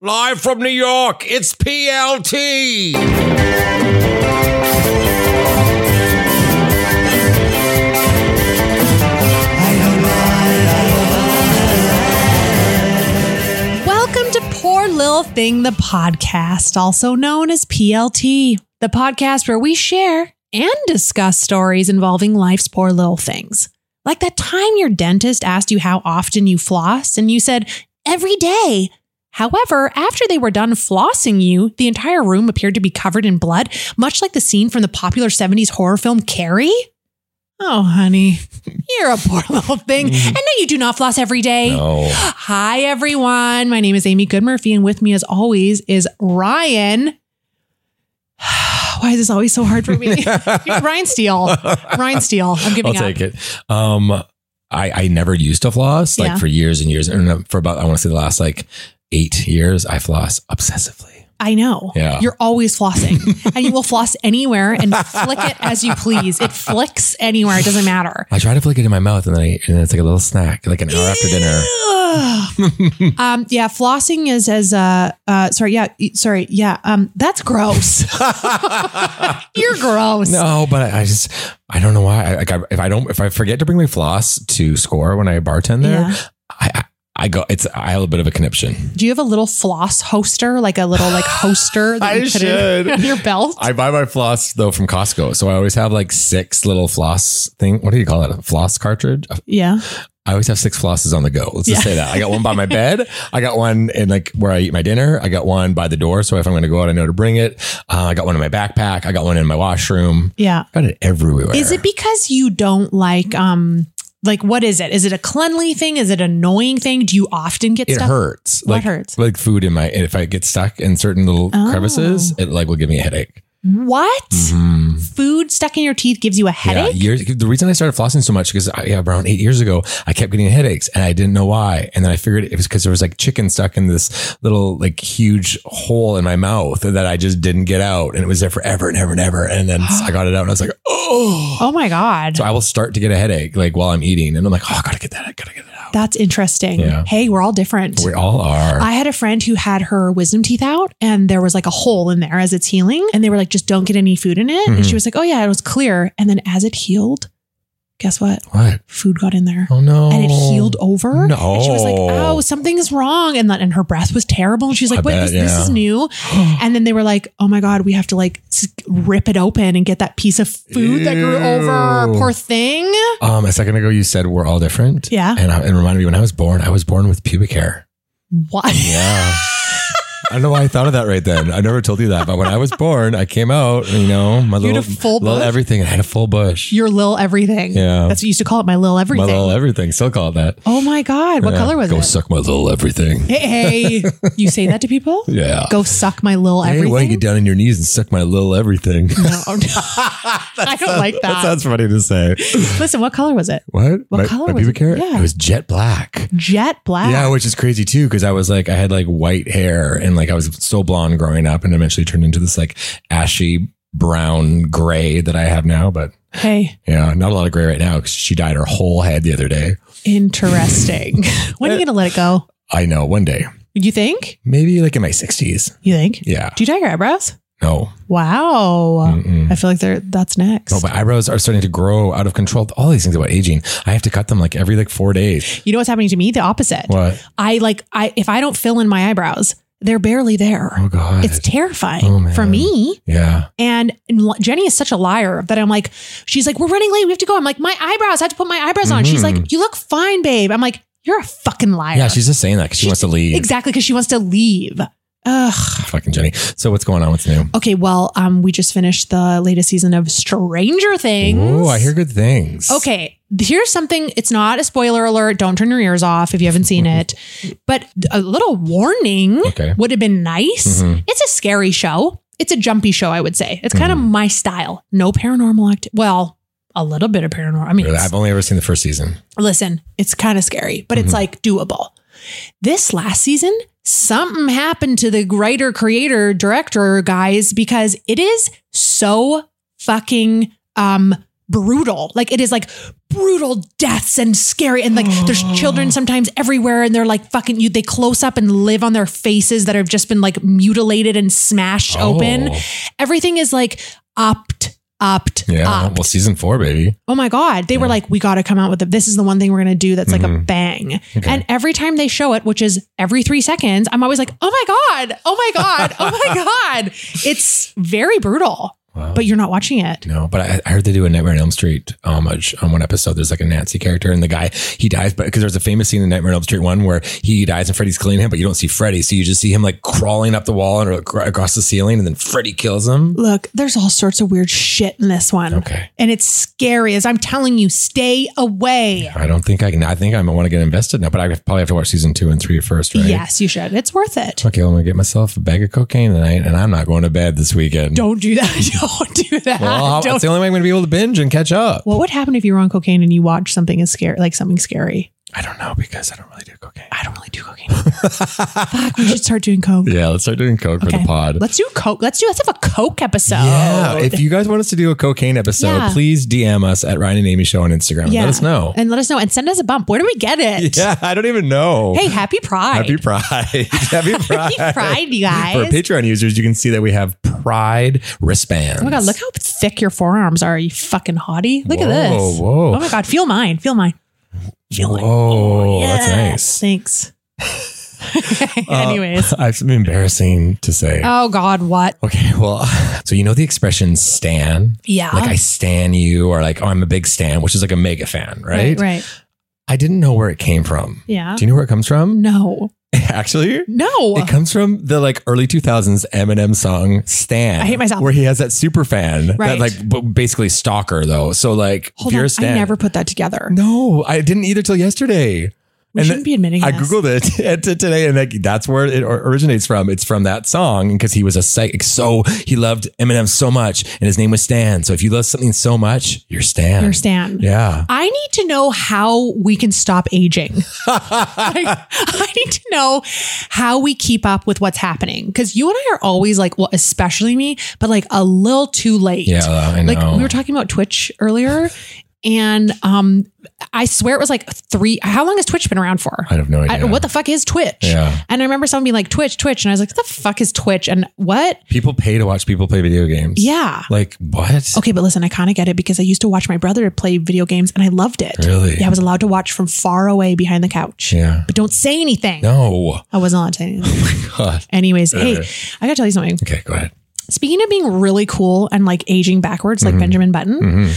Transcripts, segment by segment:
Live from New York, it's PLT. Welcome to Poor Lil Thing, the podcast, also known as PLT, the podcast where we share and discuss stories involving life's poor little things. Like that time your dentist asked you how often you floss, and you said, every day. However, after they were done flossing you, the entire room appeared to be covered in blood, much like the scene from the popular 70s horror film Carrie. Oh, honey, you're a poor little thing. And no, you do not floss every day. No. Hi, everyone. My name is Amy Goodmurphy, and with me, as always, is Ryan. Why is this always so hard for me? Ryan Steele. Ryan Steele. I'm giving I'll up. take it. Um, I, I never used to floss like Yeah. for years and years. And for about, I want to say the last like eight years, I floss obsessively. I know. Yeah. You're always flossing, and you will floss anywhere and flick it as you please. It flicks anywhere. It doesn't matter. I try to flick it in my mouth and then, I, and then it's like a little snack, like an hour after dinner. Um, yeah, flossing is as uh, uh, sorry, yeah, sorry, yeah, um, that's gross. You're gross. No, but I, I just, I don't know why. I, like I, if I don't, if I forget to bring my floss to score when I bartend there, Yeah. I, I, go, it's, I have a bit of a conniption. Do you have a little floss hoster, like a little like hoster that I you put should. in on your belt? I buy my floss though from Costco. So I always have like six little floss thing. What do you call it? A floss cartridge? yeah. I always have six flosses on the go. Let's just say that. I got one by my bed. I got one in like where I eat my dinner. I got one by the door. So if I'm going to go out, I know to bring it. Uh, I got one in my backpack. I got one in my washroom. Yeah. Got it everywhere. Is it because you don't like um like what is it? Is it a cleanly thing? Is it an annoying thing? Do you often get stuck? It stuff? hurts. What like, hurts? Like food in my, if I get stuck in certain little Oh. crevices, it like will give me a headache. What? Mhm. Food stuck in your teeth gives you a headache? Yeah, years, the reason I started flossing so much because yeah, around eight years ago, I kept getting headaches and I didn't know why. And then I figured it was because there was like chicken stuck in this little like huge hole in my mouth that I just didn't get out, and it was there forever and ever and ever. And then I got it out, and I was like, oh. Oh my god. So I will start to get a headache like while I'm eating, and I'm like, oh, I gotta get that, I gotta get it out. That's interesting. Yeah. Hey, we're all different. We all are. I had a friend who had her wisdom teeth out and there was like a hole in there as it's healing. And they were like, just don't get any food in it. And Mhm. she was like, oh, yeah, it was clear. And then as it healed, Guess what? What? Food got in there. Oh no. And it healed over. No. And she was like, oh, something's wrong. And then, and her breath was terrible. And she's like, I wait, bet, this, this is new. and then they were like, oh my God, we have to like rip it open and get that piece of food that grew over. Ew. Poor thing. Um, a second ago you said we're all different. Yeah. And I- it reminded me when I was born, I was born with pubic hair. What? Yeah. I don't know why I thought of that right then. I never told you that, but when I was born, I came out, you know, my You had little, full little bush? everything. I had a full bush. Your lil everything. Yeah. That's what you used to call it, my lil everything. My little everything. Still call it that. oh my God. What Yeah. color was it? Go it? suck my little everything. Hey, hey. you say that to people? Yeah. Go suck my lil Hey, everything. why don't you get down on your knees and suck my little everything? no, no. I don't like that. that sounds funny to say. Listen, what color was it? What? What my, color my was pubic it? hair? Yeah. It was jet black. Jet black. Yeah, which is crazy too, because I was like, I had like white hair and like I was so blonde growing up and eventually turned into this like ashy brown gray that I have now. But Hey, yeah, not a lot of gray right now because she dyed her whole head the other day. interesting. when are you going to let it go? I know one day, You think? maybe like in my 60s. You think? Yeah. Do you dye your eyebrows? No, Wow. Mm-mm. I feel like they're that's next. no, my eyebrows are starting to grow out of control. All these things about aging, I have to cut them like every like four days. you know what's happening to me? The opposite. What? I like I if I don't fill in my eyebrows, they're barely there. Oh God. It's terrifying Oh, for me. yeah. And Jenny is such a liar that I'm like, she's like, we're running late. We have to go. I'm like, my eyebrows. I have to put my eyebrows on. She's Mhm. like, you look fine, babe. I'm like, you're a fucking liar. Yeah, she's just saying that because she wants to leave. exactly because she wants to leave. Ugh. Fucking Jenny. So what's going on? What's new? Okay, well, um, we just finished the latest season of Stranger Things. Oh, I hear good things. Okay, here's something. It's not a spoiler alert. Don't turn your ears off if you haven't seen it. But a little warning Okay. would have been nice. Mhm. It's a scary show. It's a jumpy show, I would say. It's kind of Mm-hmm. my style. No paranormal activity. Well, a little bit of paranormal. I mean, Really, I've only ever seen the first season. listen, it's kind of scary, but Mm-hmm. it's like doable. This last season, something happened to the writer, creator, director guys because it is so fucking um brutal. Like it is like brutal deaths and scary and like there's children sometimes everywhere and they're like fucking you they close up and live on their faces that have just been like mutilated and smashed open. Oh. Everything is like upped upped Yeah. upped. Well, season four, baby. Oh my God. They were like, we got to come out with it. This is the one thing we're going to do that's like a mm-hmm. bang. And every time they show it, which is every three seconds, I'm always like, oh my God. Oh my God. Oh my God. It's very brutal, Wow. but you're not watching it. No, but I, I heard they do a Nightmare on Elm Street um, homage um, on one episode. There's like a Nancy character, and the guy he dies, but because there's a famous scene in Nightmare on Elm Street one where he dies and Freddy's killing him, but you don't see Freddy, so you just see him like crawling up the wall and ac- across the ceiling, and then Freddy kills him. Look, there's all sorts of weird shit in this one. Okay. And it's scary. As I'm telling you, stay away. I don't think I can. I think I want to get invested now, but I probably have to watch season two and three first, right? Yes, you should. It's worth it. Okay, well, I'm gonna get myself a bag of cocaine tonight, and I'm not going to bed this weekend. Don't do that. Don't do that. Well, Don't that's the only way I'm going to be able to binge and catch up. What would happen if you were on cocaine and you watched something as scary, like something scary? I don't know because I don't really do cocaine. I don't really do cocaine. Fuck, we should start doing coke. Yeah, let's start doing coke for the pod. Let's do coke. Let's do. Let's have a coke episode. Yeah, if you guys want us to do a cocaine episode, Yeah. please DM us at Ryan and Amy Show on Instagram. and Yeah. Let us know. and let us know and send us a bump. Where do we get it? Yeah, I don't even know. Hey, happy Pride. Happy Pride. Happy Pride. Happy Pride, you guys. For Patreon users, you can see that we have Pride wristbands. Oh my god, look how thick your forearms are, you fucking hottie. Look at Whoa, this. whoa. Oh my god, feel mine. Feel mine. Feel mine. Whoa, that's nice. Thanks. Anyways. Uh, I have something embarrassing to say. oh god, what? Okay, well, so you know the expression stan? Yeah. Like I stan you, or like, oh, I'm a big stan, which is like a mega fan, right? Right. right. I didn't know where it came from. Yeah. Do you know where it comes from? No. Actually? No. It comes from the like early 2000s Eminem song Stan. I hate myself. Where he has that super fan, that like b- basically stalker though. So like, Hold on. Stan, I never put that together. No, I didn't either till yesterday. We shouldn't be admitting I this. googled it today, and like that's where it originates from. It's from that song because he was a psychic. So he loved Eminem so much, and his name was Stan. So if you love something so much, you're Stan. You're Stan. Yeah. I need to know how we can stop aging. I, I need to know how we keep up with what's happening because you and I are always like, well, especially me, but like a little too late. Yeah, I Like know. we were talking about Twitch earlier. And um, I swear it was like three. How long has Twitch been around for? I have no I- idea. what the fuck is Twitch? Yeah. And I remember someone being like, Twitch, Twitch. And I was like, what the fuck is Twitch? And what? People pay to watch people play video games. Yeah. Like what? Okay, but listen, I kind of get it because I used to watch my brother play video games and I loved it. Really? Yeah, I was allowed to watch from far away behind the couch. Yeah. But don't say anything. No. I wasn't allowed to say anything. Oh my God. Anyways, hey, I gotta tell you something. Okay, go ahead. Speaking of being really cool and like aging backwards, Mm-hmm. like Benjamin Button,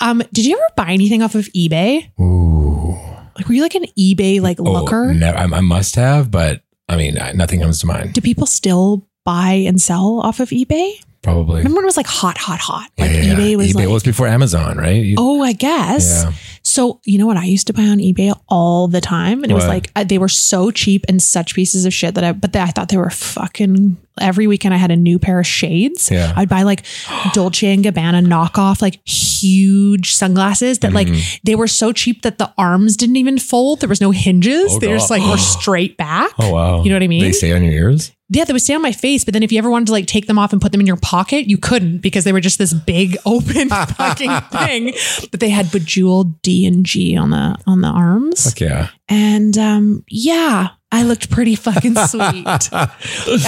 um, did you ever buy anything off of eBay? Ooh. Like, were you like an eBay like Oh, looker? no, I, I must have, but I mean, nothing comes to mind. Do people still buy and sell off of eBay? Probably. Remember when it was like hot, hot, hot? Like yeah, yeah. eBay was like, was before Amazon, right? You- oh, I guess. Yeah. So you know what I used to buy on eBay all the time, and it was like uh, they were so cheap and such pieces of shit that I. But they, I thought they were fucking. Every weekend I had a new pair of shades. Yeah. I'd buy like Dolce and Gabbana knockoff, like huge sunglasses that like Mm-hmm. they were so cheap that the arms didn't even fold. There was no hinges. Oh, they just like were straight back. Oh wow. You know what I mean? They stay on your ears. Yeah, they would stay on my face, but then if you ever wanted to like take them off and put them in your pocket, you couldn't because they were just this big open fucking thing. But they had bejeweled D and G on the on the arms. Fuck yeah. And um yeah, I looked pretty fucking sweet. I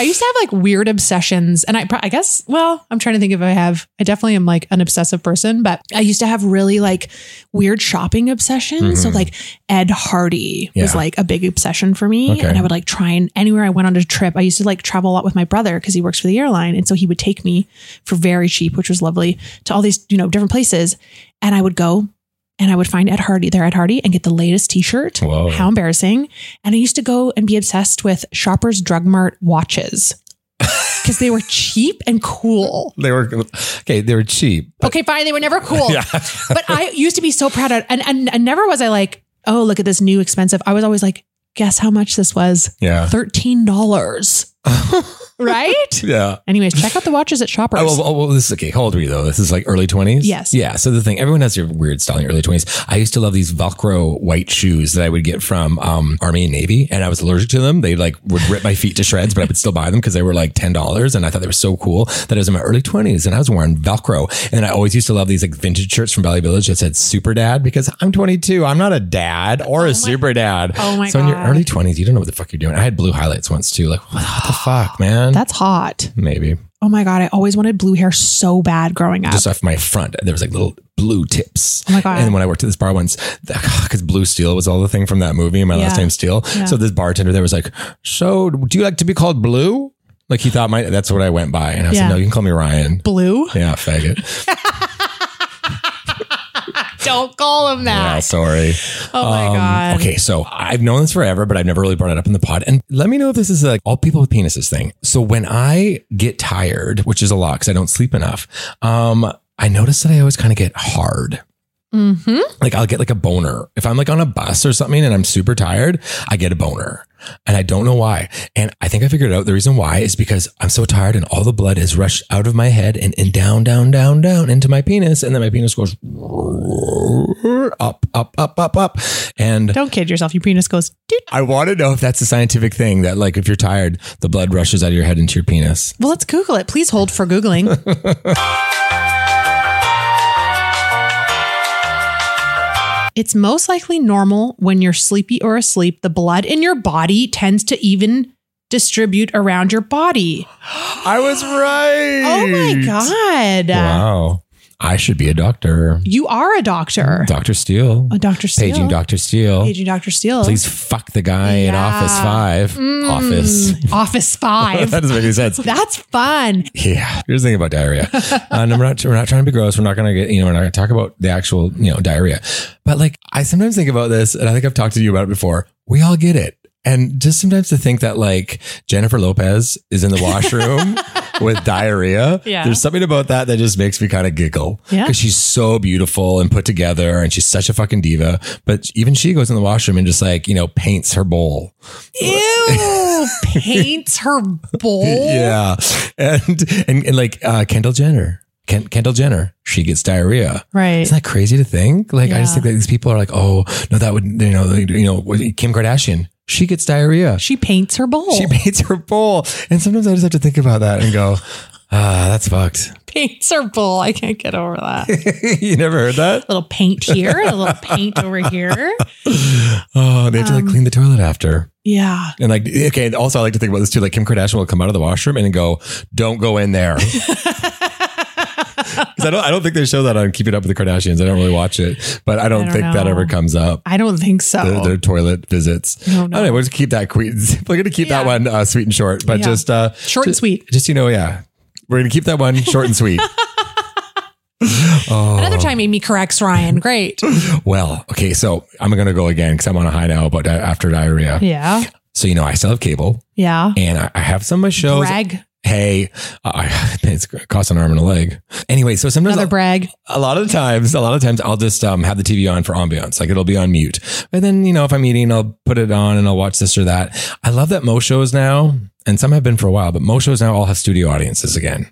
used to have like weird obsessions and I I guess well, I'm trying to think if I have I definitely am like an obsessive person, but I used to have really like weird shopping obsessions. So like Ed Hardy was Mm-hmm. Like a big obsession for me Okay. and I would like try and anywhere I went on a trip, I used to like travel a lot with my brother because he works for the airline and so he would take me for very cheap, which was lovely, to all these, you know, different places and I would go and I would find Ed Hardy there, Ed Hardy, and get the latest T-shirt. Whoa. How embarrassing! And I used to go and be obsessed with Shoppers Drug Mart watches because they were cheap and cool. They were okay. They were cheap. Okay, fine, they were never cool, Yeah. but I used to be so proud of, and, and and never was I like, oh, look at this new expensive. I was always like, guess how much this was? Yeah. thirteen dollars, right? Yeah. Anyways, check out the watches at Shoppers. Oh, well, well, well, this is okay. How old were you though? This is like early twenties. Yes. Yeah. So the thing, everyone has your weird style in your early twenties. I used to love these Velcro white shoes that I would get from um, Army and Navy, and I was allergic to them. They like would rip my feet to shreds, but I would still buy them because they were like ten dollars, and I thought they were so cool that I was in my early twenties and I was wearing Velcro. And I always used to love these like vintage shirts from Value Village that said Super Dad because I'm 22. I'm not a dad or a super dad. Oh my So in your early twenties, you don't know what the fuck you're doing. I had blue highlights once too. Like what the fuck, man? That's hot. Maybe. Oh my god, I always wanted blue hair so bad growing up. just off my front. There was like little blue tips. Oh my God. And when I worked at this bar once, because Blue Steel was all the thing from that movie, my last name Steele. So this bartender there was like, "So, do you like to be called Blue?" Like he thought my that's what I went by, and I was Yeah. like, "No, you can call me Ryan." blue. Yeah, faggot. Don't call him that. yeah, sorry. Oh my Um, god. Okay, so I've known this forever, but I've never really brought it up in the pod. And let me know if this is like all people with penises thing. So when I get tired, which is a lot because I don't sleep enough, um, I notice that I always kind of get hard. Mm-hmm. Like I'll get like a boner. If I'm like on a bus or something and I'm super tired, I get a boner. And I don't know why. And I think I figured out the reason why is because I'm so tired and all the blood is rushed out of my head and, and down, down, down, down into my penis. And then my penis goes up, up, up, up, up. And Don't kid yourself. Your penis goes. Doot. I want to know if that's a scientific thing that like if you're tired, the blood rushes out of your head into your penis. Well, let's Google it. Please hold for googling. It's most likely normal when you're sleepy or asleep. The blood in your body tends to even distribute around your body. I was right. Oh my God. Wow. I should be a doctor. You are a doctor. Dr. Steele. A Dr. Steele. Paging Dr. Steele. Paging Dr. Steele. Please fuck the guy in Office 5. Mm. Office. Office five. that doesn't make any sense. That's fun. Yeah. Here's the thing about diarrhea. Uh, and we're not, we're not trying to be gross. We're not going to get, you know, we're not going to talk about the actual, you know, diarrhea. But like, I sometimes think about this, and I think I've talked to you about it before. We all get it. And just sometimes to think that like Jennifer Lopez is in the washroom with diarrhea. Yeah. There's something about that that just makes me kind of giggle. Yeah. Because she's so beautiful and put together and she's such a fucking diva. But even she goes in the washroom and just like, you know, paints her bowl. Ew. Paints her bowl. Yeah. And, and, and like uh, Kendall Jenner. Ken, Kendall Jenner, she gets diarrhea. Right. Isn't that crazy to think? Like, I just think that these people are like, oh, no, that would, you know, you know, Kim Kardashian, she gets diarrhea. She paints her bowl. She paints her bowl. And sometimes I just have to think about that and go, Ah, that's fucked. Paints her bowl. I can't get over that. you never heard that? A little paint here, a little paint over here. Oh, they have to like Um, clean the toilet after. Yeah. And like, okay. Also, I like to think about this too. Like Kim Kardashian will come out of the washroom and go, "Don't go in there." Because I don't, I don't think they show that on Keeping Up with the Kardashians. I don't really watch it, but I don't, don't think that ever comes up. I don't think so. Their, their toilet visits. No, no. Anyway, we'll just keep that queen. We're gonna keep that one uh, sweet and short, but Yeah. just uh, Short and sweet. Just you know, yeah, we're gonna keep that one short and sweet. oh. Another time Amy corrects Ryan. Great. Well, okay, so I'm gonna go again because I'm on a high now But di- after diarrhea. Yeah. So you know, I still have cable, Yeah. and I, I have some of my shows. Brag. Hey, uh, it's cost an arm and a leg. Anyway, so sometimes Another I'll- brag. a lot of the times, a lot of times I'll just um, have the TV on for ambiance. Like it'll be on mute. But then, you know, if I'm eating, I'll put it on and I'll watch this or that. I love that most shows now, and some have been for a while, but most shows now all have studio audiences again.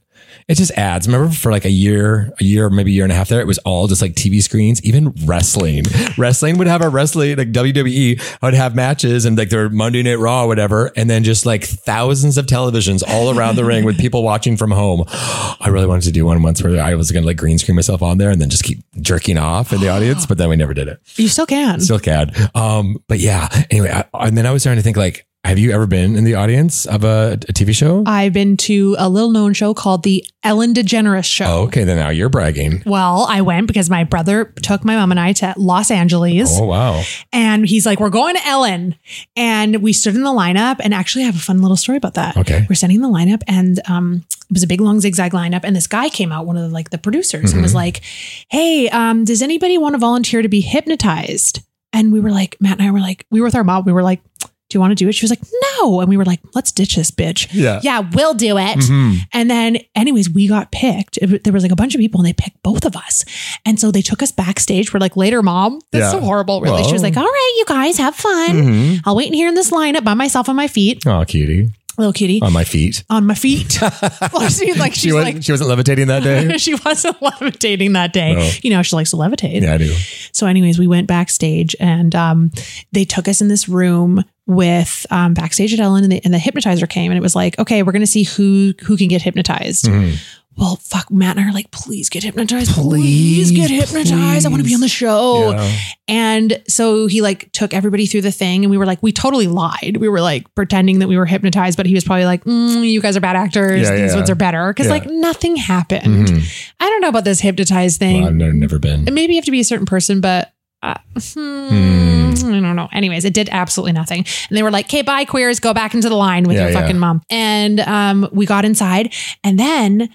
It just adds. Remember for like a year, a year, maybe a year and a half there, it was all just like TV screens, even wrestling. wrestling would have a wrestling, like WWE would have matches and like their Monday Night Raw, or whatever. And then just like thousands of televisions all around the ring with people watching from home. I really wanted to do one once where I was going to like green screen myself on there and then just keep jerking off in the audience, but then we never did it. You still can. Still can. Um, but yeah, anyway, I, and then I was starting to think like, have you ever been in the audience of a, a TV show? I've been to a little known show called the Ellen DeGeneres Show. Oh, okay, then now you're bragging. Well, I went because my brother took my mom and I to Los Angeles. Oh wow. And he's like, we're going to Ellen. And we stood in the lineup. And actually, I have a fun little story about that. Okay. We're standing in the lineup, and um, it was a big, long zigzag lineup. And this guy came out, one of the, like the producers, and was like, hey, um, does anybody want to volunteer to be hypnotized? And we were like, Matt and I were like, we were with our mom. We were like, do you want to do it? She was like, no. And we were like, let's ditch this bitch. Yeah. Yeah, we'll do it. Mhm. And then, anyways, we got picked. It- there was like a bunch of people and they picked both of us. And so they took us backstage. We're like, later, mom. That's Yeah. so horrible, really. she was like, all right, you guys have fun. Mhm. I'll wait in here in this lineup by myself on my feet. Oh, cutie. Little kitty. On my feet. on my feet. like, she, like She wasn't, like, she wasn't levitating that day. she wasn't levitating that day. Oh. You know, she likes to levitate. yeah, I do. So, anyways, we went backstage and um, they took us in this room with um, backstage at Ellen, and the, and the hypnotizer came, and it was like, okay, we're going to see who who can get hypnotized. Mm-hmm. Well, fuck, Matt and I are like, please get hypnotized, please, get hypnotized. I want to be on the show. Yeah. And so he like took everybody through the thing, and we were like, we totally lied. We were like pretending that we were hypnotized, but he was probably like, mm, you guys are bad actors. Yeah, These yeah. ones are better because like nothing happened. Mhm. I don't know about this hypnotized thing. Well, I've never, never been. Maybe you have to be a certain person, but uh, hmm, I don't know. Anyways, it did absolutely nothing. And they were like, okay, bye, queers, go back into the line with Yeah, your yeah. fucking mom. And um, we got inside. And then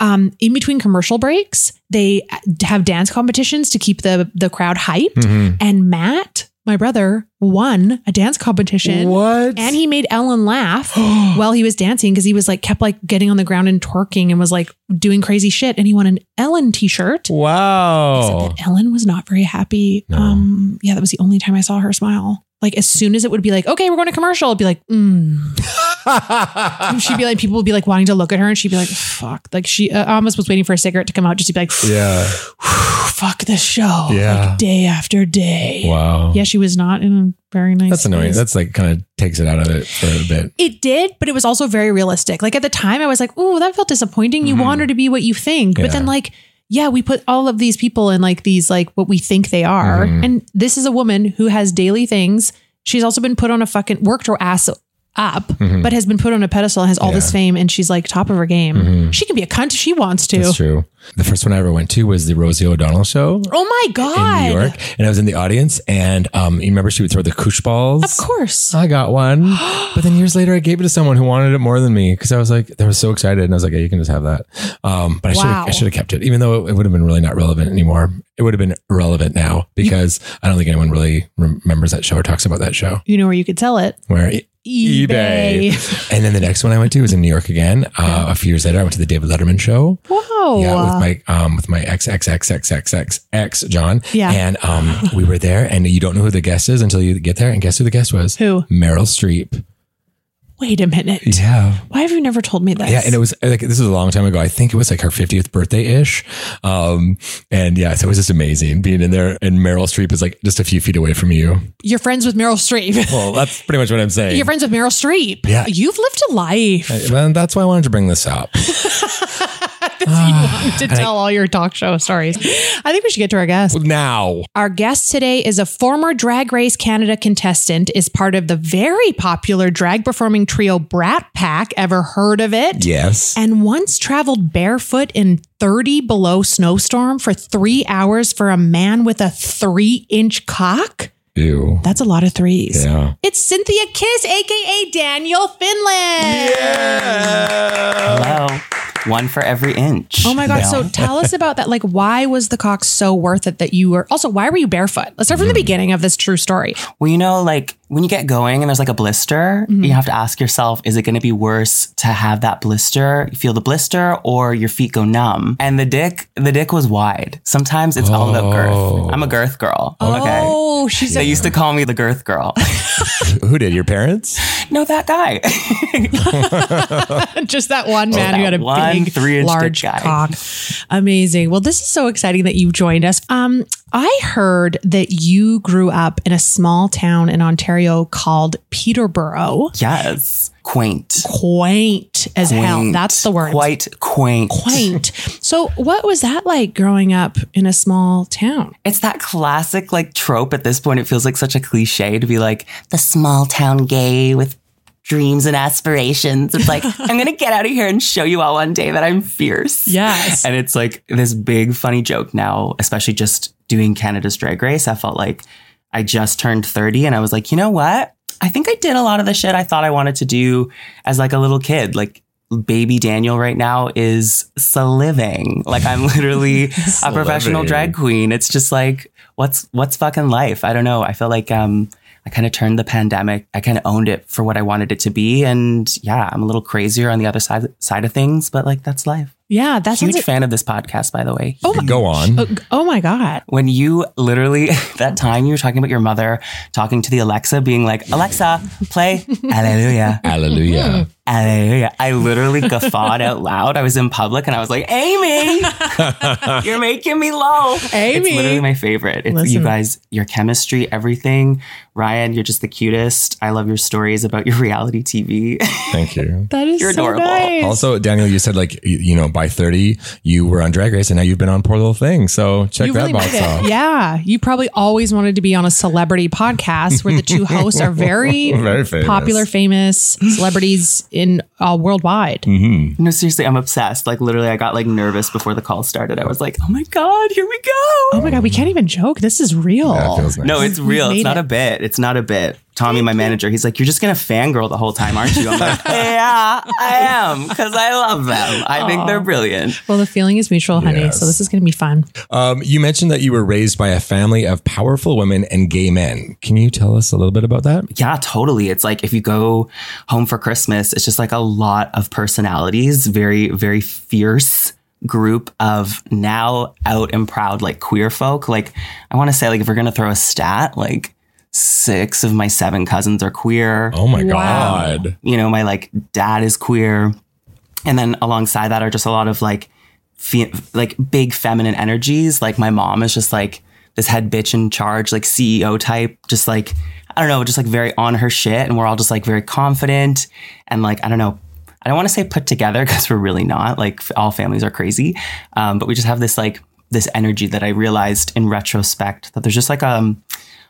um, in between commercial breaks, they have dance competitions to keep the, the crowd hyped. Mhm. And Matt, my brother, won a dance competition. What? And he made Ellen laugh while he was dancing because he was like kept like getting on the ground and twerking and was like doing crazy shit. And he won an Ellen t-shirt. wow. Except that Ellen was not very happy. No. Um, yeah, that was the only time I saw her smile. Like as soon as it would be like, okay, we're going to commercial, it'd be like, mm. She'd be like, people would be like wanting to look at her, and she'd be like, fuck. Like she uh, almost was waiting for a cigarette to come out just to be like, yeah. fuck this show. Yeah. Like day after day. Wow. Yeah, she was not in a very nice. That's annoying. space. That's like kind of takes it out of it for a bit. It did, but it was also very realistic. Like at the time, I was like, "Oh, that felt disappointing." You Mhm. want her to be what you think, Yeah. but then like, yeah, we put all of these people in like these like what we think they are, Mhm. and this is a woman who has daily things. She's also been put on a fucking worked her ass up, Mhm. but has been put on a pedestal, and has all this fame, and she's like top of her game. Mhm. She can be a cunt if she wants to. That's true. The first one I ever went to was the Rosie O'Donnell show Oh my god! in New York, and I was in the audience. And um, you remember she would throw the koosh balls. Of course. I got one, but then years later, I gave it to someone who wanted it more than me because I was like, they were so excited, and I was like, yeah, you can just have that. Um, but I should Wow. have, I should have kept it, even though it would have been really not relevant anymore. It would have been relevant now because I don't think anyone really remembers that show or talks about that show. You know where you could sell it? Where eBay. and then the next one I went to was in New York again. Uh, a few years later, I went to the David Letterman show. Whoa. Yeah, with my um with my ex ex ex ex ex ex ex John. Yeah. and um we were there, and you don't know who the guest is until you get there. And guess who the guest was? Who? Meryl Streep. Wait a minute. Yeah. Why have you never told me this? Yeah, and it was like this was a long time ago. I think it was like her 50th birthday ish. Um, and yeah, so it was just amazing being in there. And Meryl Streep is like just a few feet away from you. You're friends with Meryl Streep. Well, that's pretty much what I'm saying. You're friends with Meryl Streep. Yeah. You've lived a life. Well, that's why I wanted to bring this up. you wanted to tell all your talk show stories. I think we should get to our guest. now, Our guest today is a former Drag Race Canada contestant, is part of the very popular drag performing trio Brat Pack. Ever heard of it? yes. And once traveled barefoot in 30 below snowstorm for three hours for a man with a three inch cock. Ew. That's a lot of threes. Yeah. It's Synthia Kiss, aka Daniel Finland. Yeah. Hello. One for every inch. Oh my God. Yeah. So tell us about that. Like, why was the cock so worth it that you were also, why were you barefoot? Let's start from the mm. beginning of this true story. Well, you know, like when you get going and there's like a blister, Mm-hmm. you have to ask yourself, is it going to be worse to have that blister, feel the blister, or your feet go numb? And the dick, the dick was wide. Sometimes it's all about girth. I'm a girth girl. Okay. Oh, she's They a, used to call me the girth girl. Who did? Your parents? no, that guy. just that one man who that had a one big, three-inch large guy. cock. Amazing. Well, this is so exciting that you joined us. Um, I heard that you grew up in a small town in Ontario called Peterborough. yes. Quaint. Quaint as hell. That's the word. Quite quaint. Quaint. So, what was that like growing up in a small town? It's that classic like trope at this point. It feels like such a cliche to be like the small town gay with dreams and aspirations. It's like, I'm going to get out of here and show you all one day that I'm fierce. Yes. And it's like this big funny joke now, especially just doing Canada's Drag Race. I felt like I just turned 30 and I was like, you know what? I think I did a lot of the shit I thought I wanted to do as like a little kid. Like baby Daniel right now is living. Like I'm literally a professional drag queen. It's just like what's what's fucking life? I don't know. I feel like um I kind of turned the pandemic. I kind of owned it for what I wanted it to be, and yeah, I'm a little crazier on the other side side of things, but like that's life. Yeah, that's a Huge fan of this podcast, by the way. Oh my, Go on. oh, oh my God. When you literally that time you were talking about your mother talking to the Alexa, being like, Alexa, play Hallelujah. Hallelujah. Hallelujah. I literally guffawed out loud. I was in public and I was like, Amy, you're making me low. Amy. It's literally my favorite. It's Listen. you guys, your chemistry, everything. Ryan, you're just the cutest. I love your stories about your reality TV. Thank you. That is You're so adorable. nice. Also, Daniel, you said like you, you know by thirty you were on Drag Race, and now you've been on Poor Little Thing. So check You that really box off. Yeah. You probably always wanted to be on a celebrity podcast where the two hosts are very, Very famous. popular, famous celebrities in uh, worldwide. Mm-hmm. no, seriously, I'm obsessed. Like literally, I got like nervous before the call started. I was like, oh my God, here we go. Oh my God, we can't even joke. This is real. That feels nice. No, it's real. made It's not it. a bit. It's not a bit. Tommy, my manager, he's like, You're just gonna fangirl the whole time, aren't you? I'm like, Yeah, I am, because I love them. I think they're brilliant. Well, the feeling is mutual, honey. Yes. So this is going to be fun. Um, you mentioned that you were raised by a family of powerful women and gay men. Can you tell us a little bit about that? Yeah, totally. It's like if you go home for Christmas, it's just like a lot of personalities, very, very fierce group of now out and proud like queer folk. Like I want to say like if we're gonna throw a stat, like six of my seven cousins are queer. Oh my Wow. god! you know, my like dad is queer. And then alongside that are just a lot of like, fe- like big feminine energies. Like my mom is just like this head bitch in charge, like CEO type, just like, I don't know, just like very on her shit. And we're all just like very confident and like, I don't know. I don't want to say put together because we're really not. Like all families are crazy. Um, but we just have this like, this energy that I realized in retrospect that there's just like, um,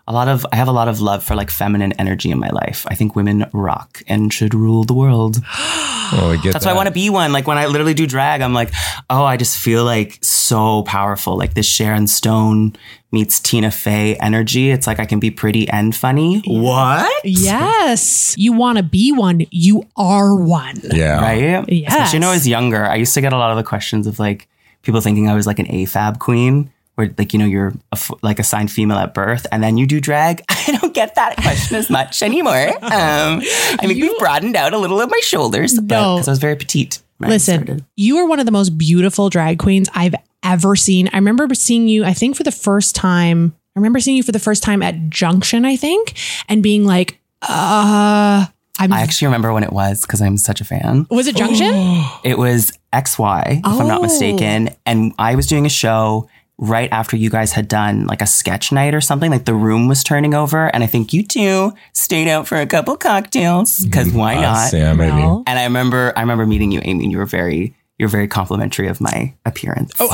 a lot of I have a lot of love for like feminine energy in my life. I think women rock and should rule the world. Oh, I get That's why I want to be one. Like when I literally do drag, I'm like, oh, I just feel like so powerful. Like this Sharon Stone meets Tina Fey energy. It's like I can be pretty and funny. What? Yes. You want to be one. You are one. Yeah. Right? Yes. Especially when I was younger. I used to get a lot of the questions of like people thinking I was like an AFAB queen. Where like you know you're a like assigned female at birth, and then you do drag. I don't get that question as much anymore. Um, I think we've broadened out a little of my shoulders, No. because I was very petite. Listen, you are one of the most beautiful drag queens I've ever seen. I remember seeing you, I think for the first time, I remember seeing you for the first time at Junction, I think, and being like, uh, I'm, I actually remember when it was because I'm such a fan. was it Junction? It was XY, if I'm not Oh. mistaken. And I was doing a show right after you guys had done like a sketch night or something. Like the room was turning over. And I think you two stayed out for a couple cocktails because why Us, not? yeah, maybe. And I remember, I remember meeting you, Amy, and you were very, you're very complimentary of my appearance. Oh,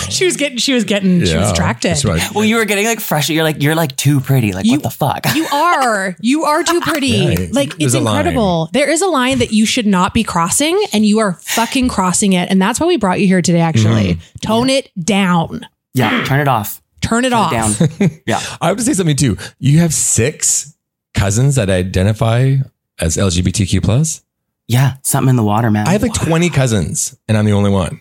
she was getting, she was getting, she was Yeah. attracted. Right. well, you were getting like fresh. You're like, you're like too pretty. Like, You- what the fuck? You are. You are too pretty. Yeah, like it's there's a line. incredible. There is a line that you should not be crossing, and you are fucking crossing it. And that's why we brought you here today. Actually, Mm-hmm. tone it down. yeah, turn it off. Turn it Turn off. it down. yeah. I have to say something too. You have six cousins that identify as LGBTQ plus. Yeah. Something in the water, man. I have like 20 cousins and I'm the only one.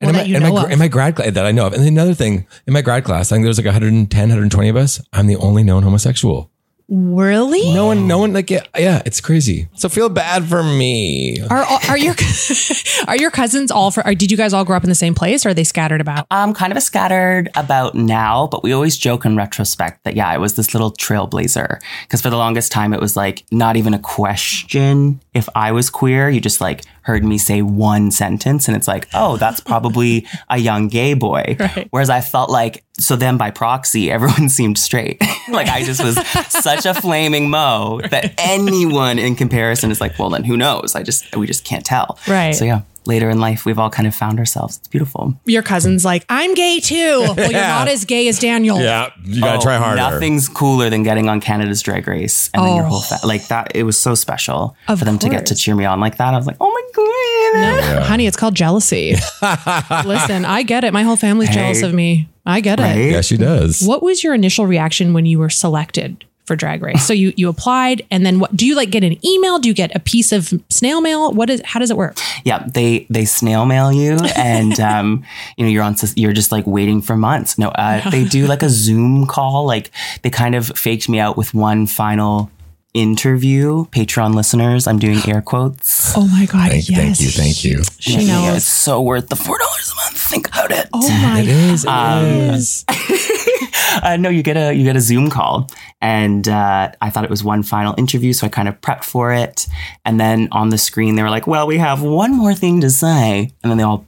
Well, And that in, you my, in, know my, of. in my grad class that I know of. And then another thing, in my grad class, I think there's like 110, 120 of us. I'm the only known homosexual. Really? No one, no one like, yeah, yeah it's crazy. So feel bad for me. Are are your are your cousins all for? Are, did you guys all grow up in the same place, or are they scattered about? Um, kind of a scattered about now, but we always joke in retrospect that yeah, I was this little trailblazer because for the longest time it was like not even a question if I was queer. You just like heard me say one sentence, and it's like, oh, that's probably a young gay boy. Right. Whereas I felt like so then by proxy, everyone seemed straight. like I just was such a flaming mo that anyone in comparison is like, well, then who knows? I just we just can't tell. Right. So yeah. Later in life, we've all kind of found ourselves. It's beautiful. Your cousins like I'm gay too. Well, you're Yeah. not as gay as Daniel. Yeah, you gotta Oh, try harder. Nothing's cooler than getting on Canada's Drag Race and then your Oh. whole fa- oh. like that. It was so special Of for them to get to cheer me on like that. I was like, oh my god, Honey, it's called jealousy. Listen, I get it. My whole family's jealous of me. I get it. right? yeah, she does. What was your initial reaction when you were selected for Drag Race? So you you applied, and then what? Do you like get an email? Do you get a piece of snail mail? What is? How does it work? Yeah, they they snail mail you, and um, you know you're on. sus- You're just like waiting for months. No, uh, they do like a Zoom call. Like they kind of faked me out with one final interview. Patreon listeners, I'm doing air quotes. Oh my god! Thank, yes, thank you, thank you. She Yeah, knows. it's so worth the four dollars a month. Think about it. Oh my! It is. It Um, is. uh, no, you get a you get a Zoom call, and uh, I thought it was one final interview, so I kind of prepped for it. And then on the screen, they were like, "Well, we have one more thing to say," and then they all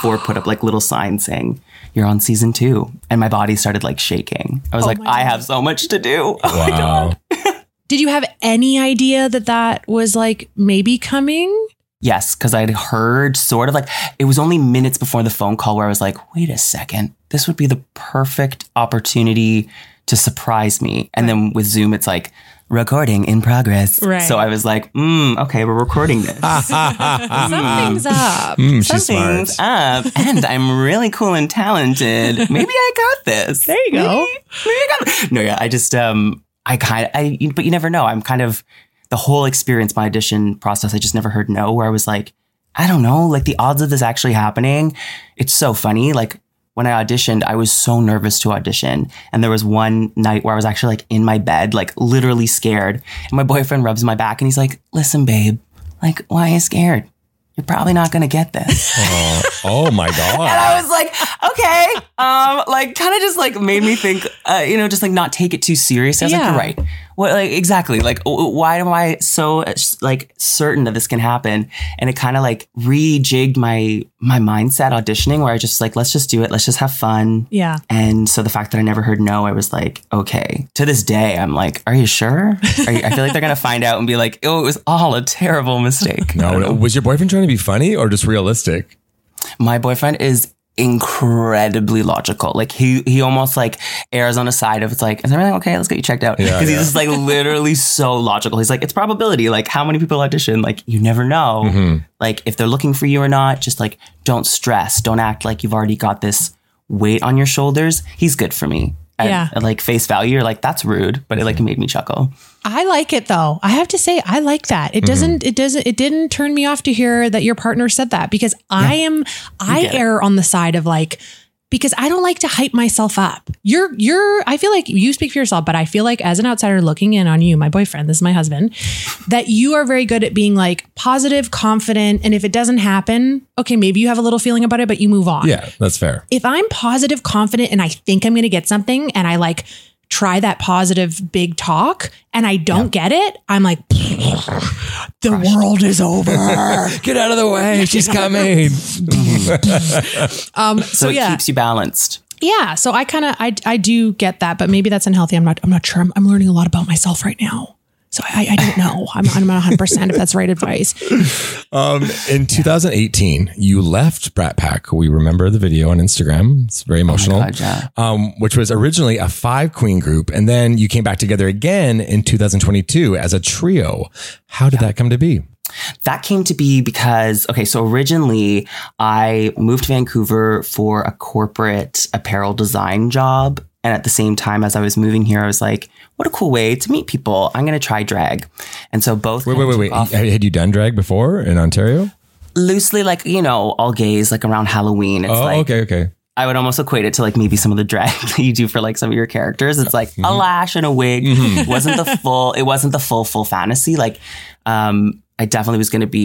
four put up like little signs saying, "You're on season two. and my body started like shaking. I was like, Oh my "I God. have so much to do." Oh my Wow. Did you have any idea that that was like maybe coming? Yes, because I'd heard sort of like it was only minutes before the phone call where I was like, wait a second, this would be the perfect opportunity to surprise me. And then with Zoom, it's like recording in progress. Right. So I was like, mm, okay, we're recording this. Something's up. Mm, she's smart. Something's up, and I'm really cool and talented. Maybe I got this. There you go. Maybe, maybe I got. this. No, yeah, I just um, I kind of, I, but you never know. I'm kind of the whole experience, my audition process. I just never heard no. Where I was like, I don't know, like the odds of this actually happening. It's so funny. Like when I auditioned, I was so nervous to audition, and there was one night where I was actually like in my bed, like literally scared. And my boyfriend rubs my back, and he's like, "Listen, babe, like why are you scared? You're probably not gonna get this." Oh, oh my God. And. I was like, okay, um, like kind of just like made me think, uh, you know, just like not take it too serious. I was Yeah. like, you're right. What, like exactly, like w- w- why am I so uh, like certain that this can happen? And it kind of like rejigged my my mindset auditioning, where I just like, let's just do it, let's just have fun. Yeah. And so the fact that I never heard no, I was like, okay. To this day, I'm like, are you sure? Are you, I feel like they're gonna find out and be like, oh, it was all a terrible mistake. I No, was your boyfriend trying to be funny or just realistic? my boyfriend is incredibly logical. Like he he almost like airs on a side of it's like, is everything okay? Let's get you checked out. Yeah, Because yeah. he's just like literally so logical. He's like, it's probability. Like how many people audition? Like you never know. Mm-hmm. Like if they're looking for you or not, just like don't stress. Don't act like you've already got this weight on your shoulders. He's good for me. At- Yeah. At, like face value, you're like, that's rude, but it like made me chuckle. I like it though. I have to say I like that. Mm-hmm. It doesn't it doesn't it didn't turn me off to hear that your partner said that because I am I get it. err on the side of like because I don't like to hype myself up. You're you're I feel like you speak for yourself, but I feel like as an outsider looking in on you, my boyfriend, this is my husband, that you are very good at being like positive, confident, and if it doesn't happen, okay, maybe you have a little feeling about it, but you move on Yeah, that's fair. if I'm positive, confident, and I think I'm going to get something and I like try that positive big talk and I don't get it, I'm like, the world is over. Get out of the way. She's coming. um, So, so, it yeah, keeps you balanced. yeah. So I kind of I I do get that, but maybe that's unhealthy. I'm not I'm not sure. I'm, I'm learning a lot about myself right now. So I, I don't know. I'm, I'm not 100 percent if that's right advice. Um, in 2018, you left Brat Pack. We remember the video on Instagram. It's very emotional. God, yeah. um, which was originally a five queen group, and then you came back together again in 2022 as a trio. How did that come to be? That came to be because, okay, so originally I moved to Vancouver for a corporate apparel design job. And at the same time, as I was moving here, I was like, what a cool way to meet people. I'm going to try drag. And so both Wait, wait, wait, wait. off Had you done drag before in Ontario? loosely, like, you know, all gays, like around Halloween. It's oh, like, okay, okay. I would almost equate it to like maybe some of the drag that you do for like some of your characters. It's like Mm-hmm. a lash and a wig. It wasn't the full, it wasn't the full, full fantasy. Like, um, I definitely was going to be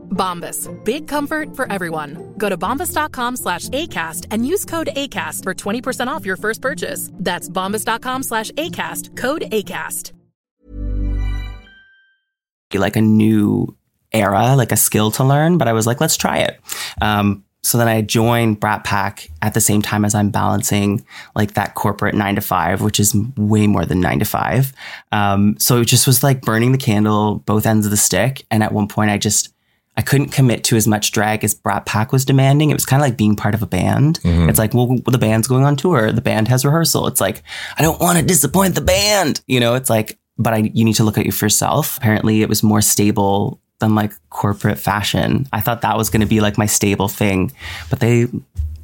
Bombas. Big comfort for everyone. Go to bombas.com slash ACAST and use code ACAST for 20% off your first purchase. That's bombas.com slash ACAST. Code ACAST. like a new era, like a skill to learn, but I was like, let's try it. Um, so then I joined Brat Pack at the same time as I'm balancing like that corporate nine to five, which is way more than nine to five. Um, so it just was like burning the candle, both ends of the stick. And at one point I just, I couldn't commit to as much drag as Brat Pack was demanding. It was kind of like being part of a band. Mm-hmm. It's like, well, the band's going on tour. The band has rehearsal. It's like, I don't want to disappoint the band. You know, it's like, but I, you need to look at you for yourself. Apparently, it was more stable than like corporate fashion. I thought that was going to be like my stable thing, but they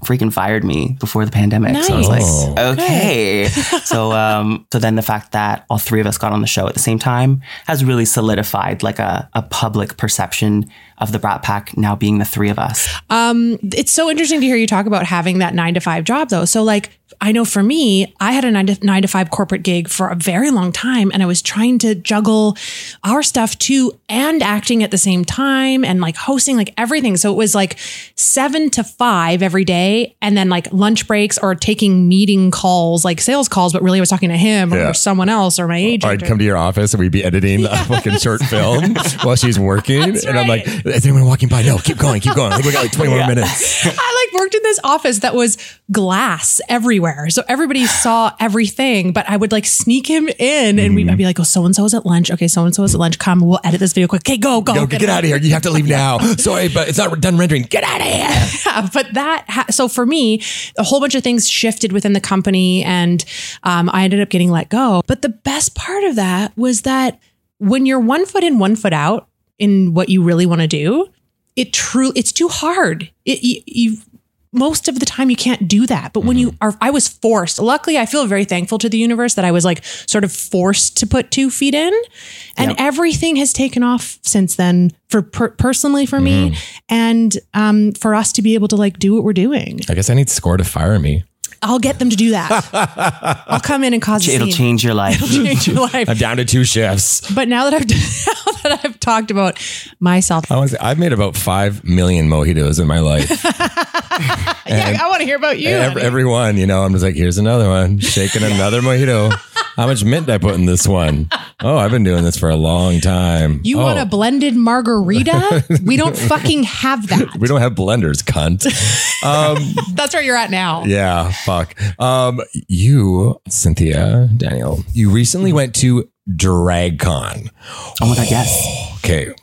freaking fired me before the pandemic. So I was Nice. like, okay. so, um, so then the fact that all three of us got on the show at the same time has really solidified like a, a public perception of the Brat Pack now being the three of us. Um, it's so interesting to hear you talk about having that nine to five job though. So like I know for me, I had a nine to nine to five corporate gig for a very long time and I was trying to juggle our stuff too and acting at the same time and like hosting like everything. So it was like seven to five every day and then like lunch breaks or taking meeting calls, like sales calls, but really I was talking to him or someone else or my agent. Or I'd come to your office and we'd be editing a fucking short film while she's working. That's and I'm like, right. is anyone walking by? No, keep going, keep going. I think we got like 20 more minutes. I like worked in this office that was glass everywhere. So everybody saw everything, but I would like sneak him in and we, I'd be like, oh, so and so is at lunch. Okay, so and so is at lunch. Come, we'll edit this video quick. Okay, go, go. Go, get, out of here. You have to leave now. Sorry, but it's not done rendering. Get out of here. Yeah, but that ha- so for me a whole bunch of things shifted within the company and um, i ended up getting let go but the best part of that was that when you're one foot in one foot out in what you really want to do it true it's too hard it, you, you most of the time you can't do that. But when you are i was forced. Luckily i feel very thankful to the universe that i was like sort of forced to put two feet in. And Yep. everything has taken off since then for per- personally for me and um, for us to be able to like do what we're doing. I guess I need Score to fire me. I'll get them to do that i'll come in and cause a It'll scene. change your life. It'll change your life I'm down to two shifts. but now that i've now that i've talked about myself I was, I've made about 5 million mojitos in my life. yeah, i want to hear about you Every, honey. everyone, you know, I'm just like, here's another one, shaking another mojito. How much mint did I put in this one? Oh, I've been doing this for a long time. you oh, want a blended margarita we don't fucking have that We don't have blenders, cunt. Um, that's where you're at now yeah, fuck. Um, you, Synthia, Daniel, you recently went to DragCon. Oh my God, yes. Okay.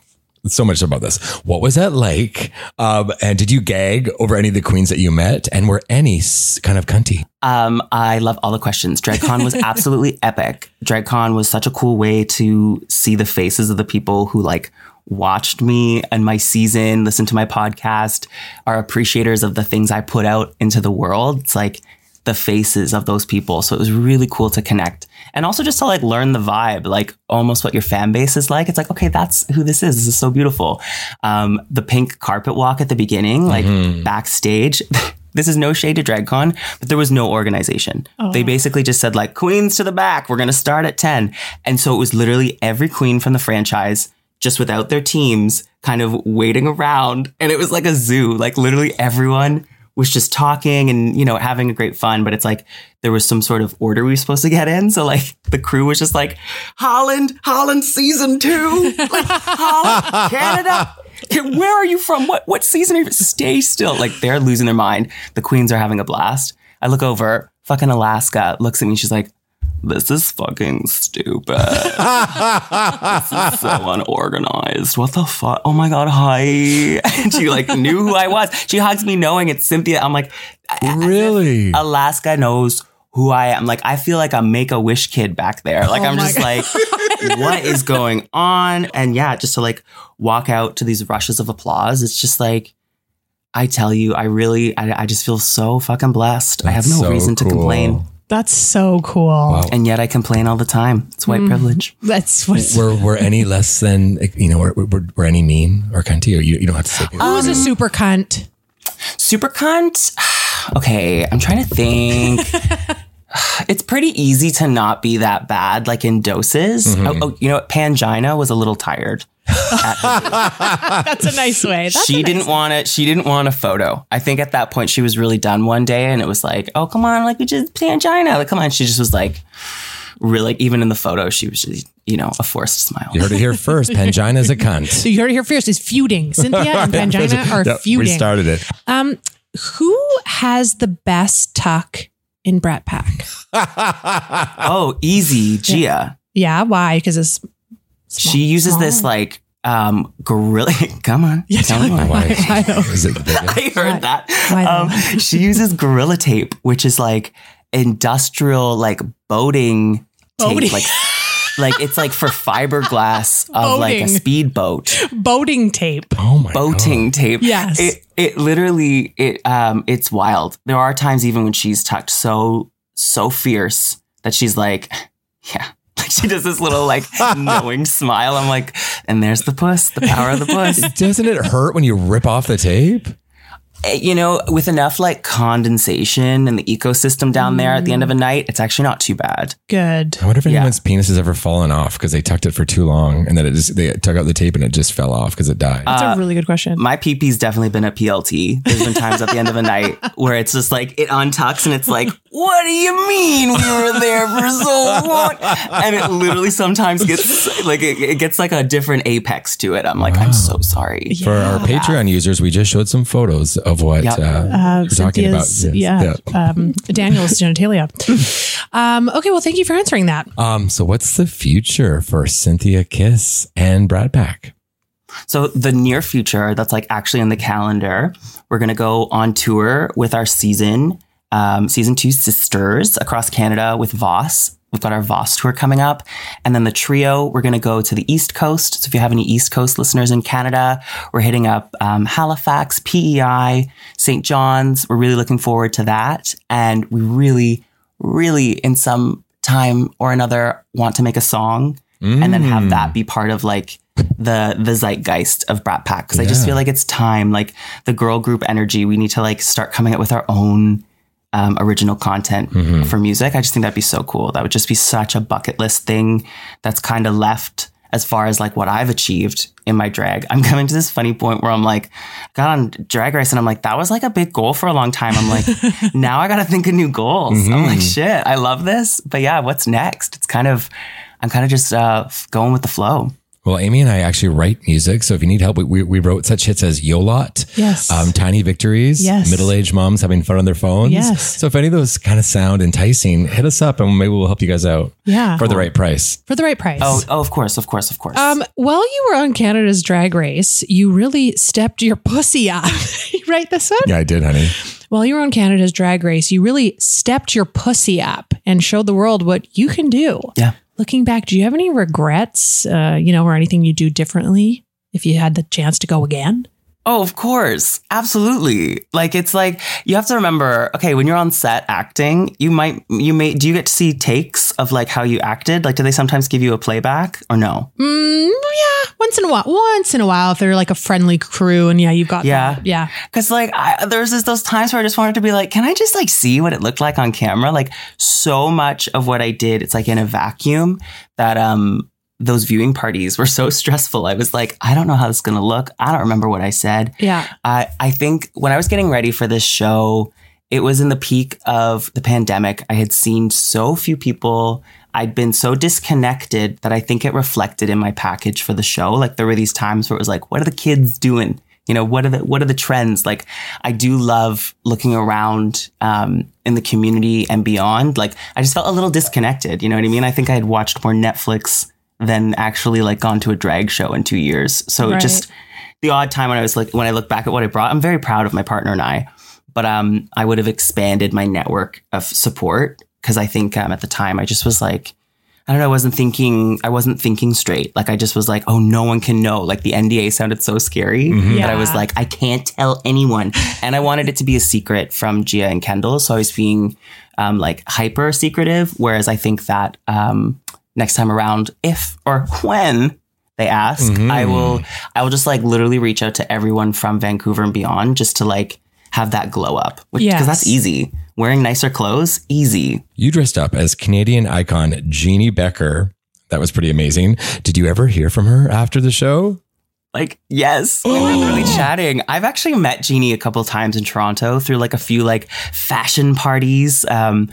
So much about this. What was that like? Um, and did you gag over any of the queens that you met? And were any kind of cunty? Um, I love all the questions. DragCon was absolutely epic. DragCon was such a cool way to see the faces of the people who like watched me and my season, listened to my podcast, are appreciators of the things I put out into the world. It's like the faces of those people. So it was really cool to connect. And also just to like learn the vibe, like almost what your fan base is like. It's like, okay, that's who this is. This is so beautiful. Um, the pink carpet walk at the beginning, like backstage. this is no shade to DragCon, but there was no organization. They basically just said like queens to the back. We're going to start at 10. And so it was literally every queen from the franchise just without their teams kind of waiting around. And it was like a zoo. Like literally everyone was just talking and, you know, having a great fun. But it's like there was some sort of order we were supposed to get in. So like the crew was just like, Holland, Holland season two, like Holland, Canada. Where are you from? What what season are you? Stay still. Like they're losing their mind. The queens are having a blast. I look over, fucking Alaska looks at me. She's like, this is fucking stupid. this is so unorganized. What the fuck? Oh my god, hi. And she like knew who I was. She hugs me knowing it's Synthia. I'm like, Really? Alaska knows who I am. Like, I feel like a make a wish kid back there. Like, Oh I'm just like, what is going on? And yeah, just to like walk out to these rushes of applause, it's just like, I tell you, I really, I, I just feel so fucking blessed. I have no so reason to complain. That's so cool. Wow. And yet I complain all the time. It's white mm. privilege. That's what's. Were, were any less than, you know, were, were, were any mean or cunty? Or you, you don't have to say. Who was a um, super cunt? Super cunt. Okay, I'm trying to think. it's pretty easy to not be that bad, like in doses. Oh, oh, you know what? Pangina was a little tired. That's a nice way. That's she nice didn't want it. She didn't want a photo. I think at that point she was really done one day, and it was like, oh come on, like we just Pangina, like come on. She just was like, really, like, even in the photo, she was just, you know, a forced smile. You heard it here first. Pangina's a cunt. So you heard it here first is feuding. Synthia and Pangina are Yeah, feuding. We started it. Um, who has the best tuck in Brat Pack? Oh, easy, Gia. Yeah, why? Because it's she uses this like um gorilla. Come on, Yeah, tell me tell me more. why. I know. Is it? I heard that. Why Um, she uses gorilla tape, which is like industrial, like boating tape, Boating. like like it's like for fiberglass of like a Boating. speedboat, boating tape. Oh my boating tape. Yes. it it literally it um it's wild. There are times even when she's tucked so so fierce that she's like, yeah. Like she does this little like knowing smile. I'm like, and there's the puss, the power of the puss. Doesn't it hurt when you rip off the tape? You know, with enough like condensation and the ecosystem down there at the end of a night, it's actually not too bad. Good. I wonder if Yeah. anyone's penis has ever fallen off because they tucked it for too long and then it just they took out the tape and it just fell off because it died. That's a uh, really good question. My PP's definitely been a PLT. There's been times at the end of a night where it's just like it untucks and it's like, what do you mean we were there for so long? And it literally sometimes gets like it, it gets like a different apex to it. I'm like, I'm so sorry. for our Patreon users, we just showed some photos of what Yep. uh, Uh, we're talking about. Synthia's, Yes. yeah, Um, Daniel's genitalia. um, okay, well, thank you for answering that. Um, so what's the future for Synthia Kiss and Brat Pack? So the near future, that's like actually in the calendar, we're gonna go on tour with our season, um, season two sisters across Canada with Voss. We've got our Voss tour coming up, and then the trio. We're gonna go to the East Coast. So if you have any East Coast listeners in Canada, we're hitting up um, Halifax, PEI, St. John's. We're really looking forward to that, and we really, really, in some time or another, want to make a song and then have that be part of like the the zeitgeist of Brat Pack because I just feel like it's time like the girl group energy we need to like start coming up with our own um, original content for music. I just think that'd be so cool. That would just be such a bucket list thing that's kind of left as far as like what I've achieved in my drag. I'm coming to this funny point where I'm like got on drag race and I'm like that was like a big goal for a long time. I'm like now I gotta think of new goals. I'm like shit I love this. But yeah what's next? It's kind of I'm kind of just uh, going with the flow. Well, Amy and I actually write music. So if you need help, we, we wrote such hits as Yolot, Yes. um, Tiny Victories, Yes. Middle Aged Moms Having Fun on Their Phones. Yes. So if any of those kind of sound enticing, hit us up and maybe we'll help you guys out Yeah. for the right price. For the right price. Oh, oh, of course, of course, of course. Um, while you were on Canada's Drag Race, you really stepped your pussy up. you write this one? Yeah, I did, honey. While you were on Canada's Drag Race, you really stepped your pussy up and showed the world what you can do. yeah. Looking back, do you have any regrets, uh, you know, or anything you do differently if you had the chance to go again? Oh, of course. Absolutely. Like it's like you have to remember, okay, when you're on set acting, you might you may do you get to see takes of like how you acted? Like do they sometimes give you a playback or no? Mm, yeah, once in a while. Once in a while, if they're like a friendly crew, and yeah, you've got Yeah. that. yeah. Cause like I, there's just those times where I just wanted to be like, can I just like see what it looked like on camera? Like so much of what I did, it's like in a vacuum that um those viewing parties were so stressful. I was like, I don't know how this is gonna look. I don't remember what I said. Yeah. I I think when I was getting ready for this show, it was in the peak of the pandemic. I had seen so few people. I'd been so disconnected that I think it reflected in my package for the show. Like there were these times where it was like, what are the kids doing? You know, what are the what are the trends? Like I do love looking around um, in the community and beyond. Like I just felt a little disconnected. You know what I mean? I think I had watched more Netflix than actually like gone to a drag show in two years. So Right. just the odd time when I was like when I look back at what I brought, I'm very proud of my partner and I. But um, I would have expanded my network of support because I think um, at the time I just was like, I don't know, I wasn't thinking, I wasn't thinking straight. Like I just was like, oh, no one can know. Like the NDA sounded so scary that I was like, I can't tell anyone. and I wanted it to be a secret from Gia and Kendall, so I was being um, like hyper secretive. Whereas I think that um, next time around, if or when they ask, I will I will just like literally reach out to everyone from Vancouver and beyond just to like have that glow up. Because Yes. that's easy. Wearing nicer clothes, easy. You dressed up as Canadian icon Jeannie Becker. That was pretty amazing. Did you ever hear from her after the show? Like, yes, we were literally chatting. I've actually met Jeannie a couple times in Toronto through like a few like fashion parties. Um,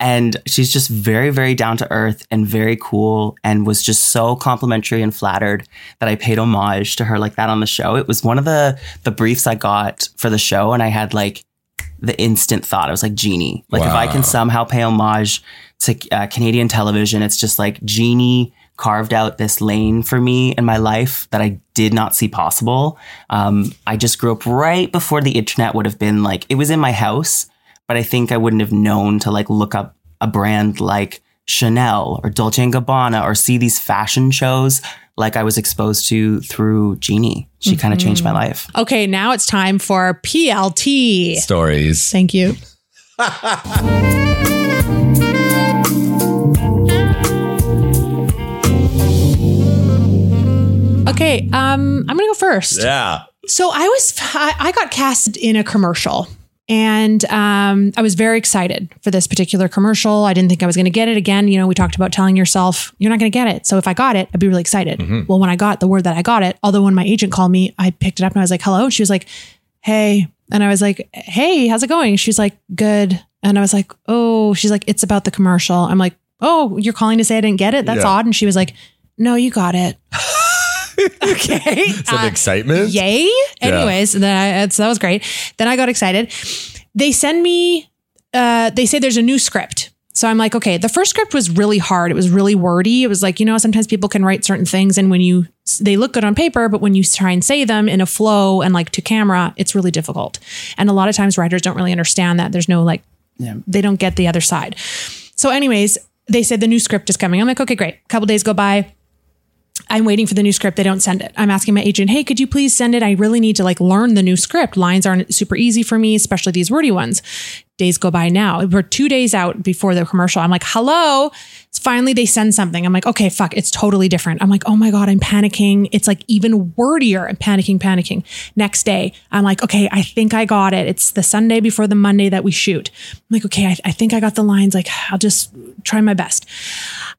and she's just very, very down to earth and very cool and was just so complimentary and flattered that I paid homage to her like that on the show. It was one of the the briefs I got for the show, and I had like the instant thought. I was like, Jeannie. Like, if I can somehow pay homage to uh, Canadian television, it's just like Jeannie carved out this lane for me in my life that I did not see possible. Um, I just grew up right before the internet would have been like, it was in my house, but I think I wouldn't have known to like look up a brand like Chanel or Dolce and Gabbana or see these fashion shows like I was exposed to through Jeannie. She kind of changed my life. Okay, now it's time for PLT. Stories. Thank you. Okay, um, I'm gonna go first. Yeah. So I was I, I got cast in a commercial and um, I was very excited for this particular commercial. I didn't think I was going to get it again. You know, we talked about telling yourself you're not going to get it. So if I got it, I'd be really excited. Well, when I got the word that I got it, although when my agent called me, I picked it up and I was like, "Hello." She was like, "Hey," and I was like, "Hey, how's it going?" She's like, "Good," and I was like, "Oh," she's like, "It's about the commercial." I'm like, "Oh, you're calling to say I didn't get it? That's Yeah. odd." And she was like, "No, you got it." okay. Some Uh, excitement. Yay. Anyways, then I, it's- that was great. Then I got excited. They send me, uh, they say there's a new script. So I'm like, okay, the first script was really hard. It was really wordy. It was like, you know, sometimes people can write certain things and when you, they look good on paper, but when you try and say them in a flow and like to camera, it's really difficult. And a lot of times writers don't really understand that. There's no like, they don't get the other side. So, anyways, they said the new script is coming. I'm like, okay, great. A couple days go by. I'm waiting for the new script. They don't send it. I'm asking my agent, hey, could you please send it? I really need to like learn the new script. Lines aren't super easy for me, especially these wordy ones. Days go by now. We're two days out before the commercial. I'm like, hello. Finally, they send something. I'm like, okay, fuck, it's totally different. I'm like, oh my God, I'm panicking. It's like even wordier. I'm panicking, panicking. Next day, I'm like, okay, I think I got it. It's the Sunday before the Monday that we shoot. I'm like, okay, I, I think I got the lines. Like, I'll just try my best.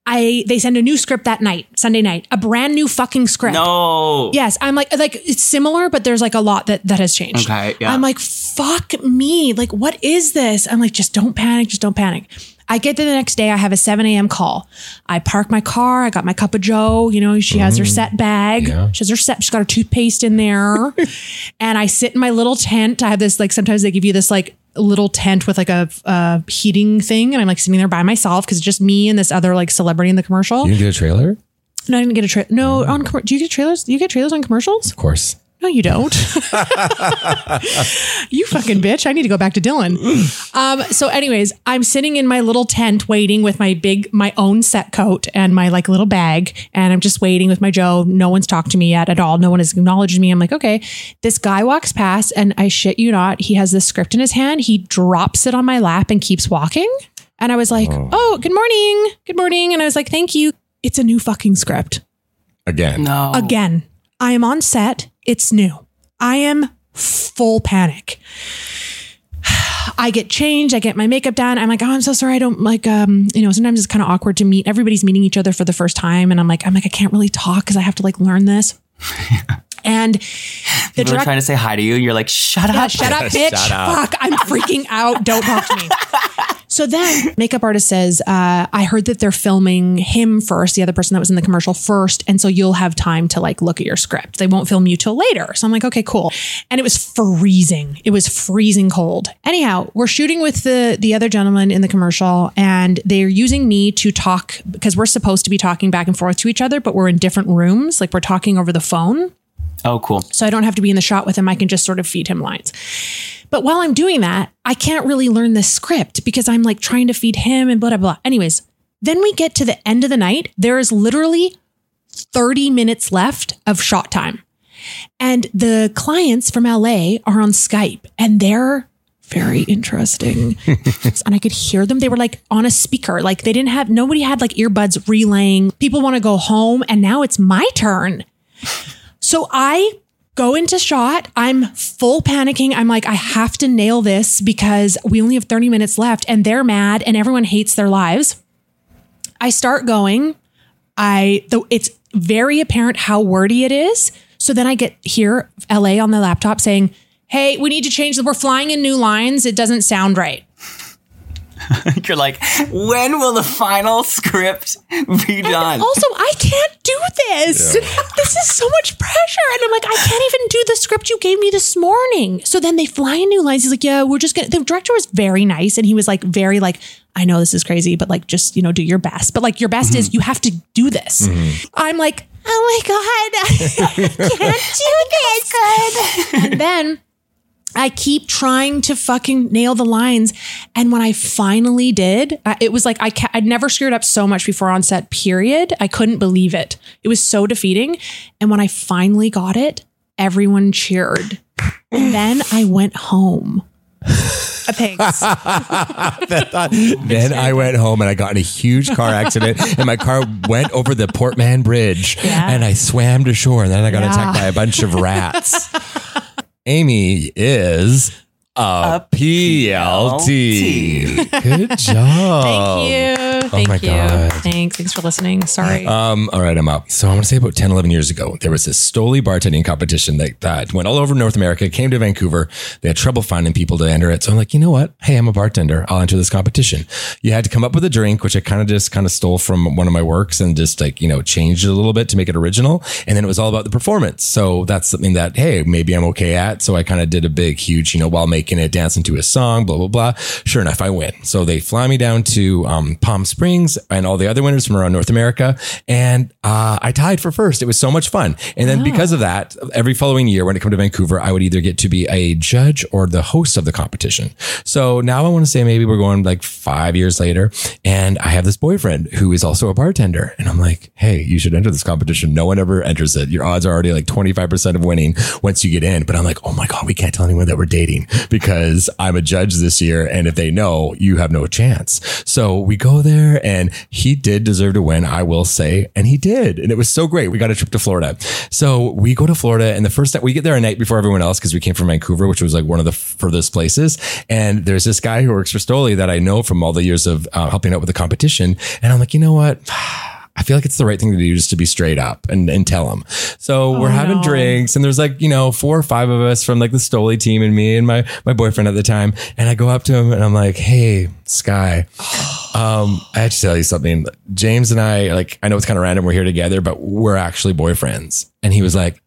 I they send a new script that night, Sunday night, a brand new fucking script. No. Yes, I'm like like it's similar, but there's like a lot that that has changed. Okay, yeah. I'm like, fuck me. Like, what is this? I'm like, just don't panic, just don't panic. I get there the next day. I have a 7 a.m. call. I park my car. I got my cup of Joe. You know, she has her mm-hmm. set bag. Yeah. She has her set. She's got her toothpaste in there. and I sit in my little tent. I have this like sometimes they give you this like little tent with like a, a heating thing, and I'm like sitting there by myself because it's just me and this other like celebrity in the commercial. You didn't get a trailer? no, I didn't get a trailer. No, oh. on com- do you get trailers? Do you get trailers on commercials? Of course. No, you don't. you fucking bitch. I need to go back to Dylan. Um, so, anyways, I'm sitting in my little tent waiting with my big, my own set coat and my like little bag. And I'm just waiting with my Joe. No one's talked to me yet at all. No one has acknowledged me. I'm like, okay. This guy walks past and I shit you not, he has this script in his hand. He drops it on my lap and keeps walking. And I was like, oh, good morning. Good morning. And I was like, thank you. It's a new fucking script. Again. No. Again, I am on set. It's new. I am full panic. I get changed. I get my makeup done. I'm like, oh, I'm so sorry. I don't like, um, you know, sometimes it's kind of awkward to meet. Everybody's meeting each other for the first time. And I'm like, I'm like, I can't really talk because I have to like learn this. and the People are trying to say hi to you, and you're like, "Shut yeah, up!" shut up, bitch. Shut up. Fuck, I'm freaking out. Don't talk to me. So then, makeup artist says, uh, "I heard that they're filming him first, the other person that was in the commercial first, and so you'll have time to like look at your script. They won't film you till later." So I'm like, "Okay, cool." And it was freezing. It was freezing cold. Anyhow, we're shooting with the the other gentleman in the commercial, and they're using me to talk because we're supposed to be talking back and forth to each other, but we're in different rooms. Like we're talking over the phone. Oh, cool. So I don't have to be in the shot with him. I can just sort of feed him lines. But while I'm doing that, I can't really learn the script because I'm like trying to feed him and blah, blah, blah. Anyways, then we get to the end of the night. There is literally 30 minutes left of shot time. And the clients from LA are on Skype and they're very interesting. and I could hear them. They were like on a speaker. Like they didn't have, nobody had like earbuds relaying. People want to go home. And now it's my turn. So I go into shot. I'm full panicking. I'm like, I have to nail this because we only have 30 minutes left and they're mad and everyone hates their lives. I start going. I though it's very apparent how wordy it is. So then I get here LA on the laptop saying, "Hey, we need to change the we're flying in new lines. It doesn't sound right." You're like, when will the final script be done? Also, I can't do this. This is so much pressure. And I'm like, I can't even do the script you gave me this morning. So then they fly in new lines. He's like, yeah, we're just gonna the director was very nice and he was like very like, I know this is crazy, but like just, you know, do your best. But like your best is mhm. you have to do this. Mhm. I'm like, oh my God, I can't do this. And then I keep trying to fucking nail the lines. And when I finally did, it was like I ca- I'd never screwed up so much before on set, period. I couldn't believe it. It was so defeating. And when I finally got it, everyone cheered. And then I went home. Thanks. then I went home and I got in a huge car accident and my car went over the Port Mann Bridge Yeah. and I swam to shore and then I got Yeah. attacked by a bunch of rats. Amy is a, PLT. Good job. Thank you. Thank Oh my you. God. Thanks. Thanks for listening. Sorry. Um, all right, I'm up. So I want to say about 10, 11 years ago, there was this Stoli bartending competition that, that went all over North America, came to Vancouver. They had trouble finding people to enter it. So I'm like, you know what? Hey, I'm a bartender. I'll enter this competition. You had to come up with a drink, which I kind of just kind of stole from one of my works and just like, you know, changed it a little bit to make it original. And then it was all about the performance. So that's something that, hey, maybe I'm okay at. So I kind of did a big, huge, you know, while making it, dance into a song, blah, blah, blah. Sure enough, I win. So they fly me down to um, Palm Springs and all the other winners from around North America. And uh, I tied for first. It was so much fun. And then because of that, every following year when it come to Vancouver, I would either get to be a judge or the host of the competition. So now I want to say maybe we're going like five years later. And I have this boyfriend who is also a bartender. And I'm like, hey, you should enter this competition. No one ever enters it. Your odds are already like 25% of winning once you get in. But I'm like, oh my God, we can't tell anyone that we're dating because I'm a judge this year. And if they know, you have no chance. So we go there and he did deserve to win, I will say. And he did. And it was so great. We got a trip to Florida. So we go to Florida and the first time we get there a night before everyone else because we came from Vancouver, which was like one of the furthest places. And there's this guy who works for Stoli that I know from all the years of uh, helping out with the competition. And I'm like, you know what? I feel like it's the right thing to do just to be straight up and, and tell him. So we're having no. drinks and there's like, you know, four or five of us from like the Stoli team and me and my, my boyfriend at the time. And I go up to him and I'm like, Hey, Sky, Um, I have to tell you something. James and I, like, I know it's kind of random. We're here together, but we're actually boyfriends. And he was like, "Well,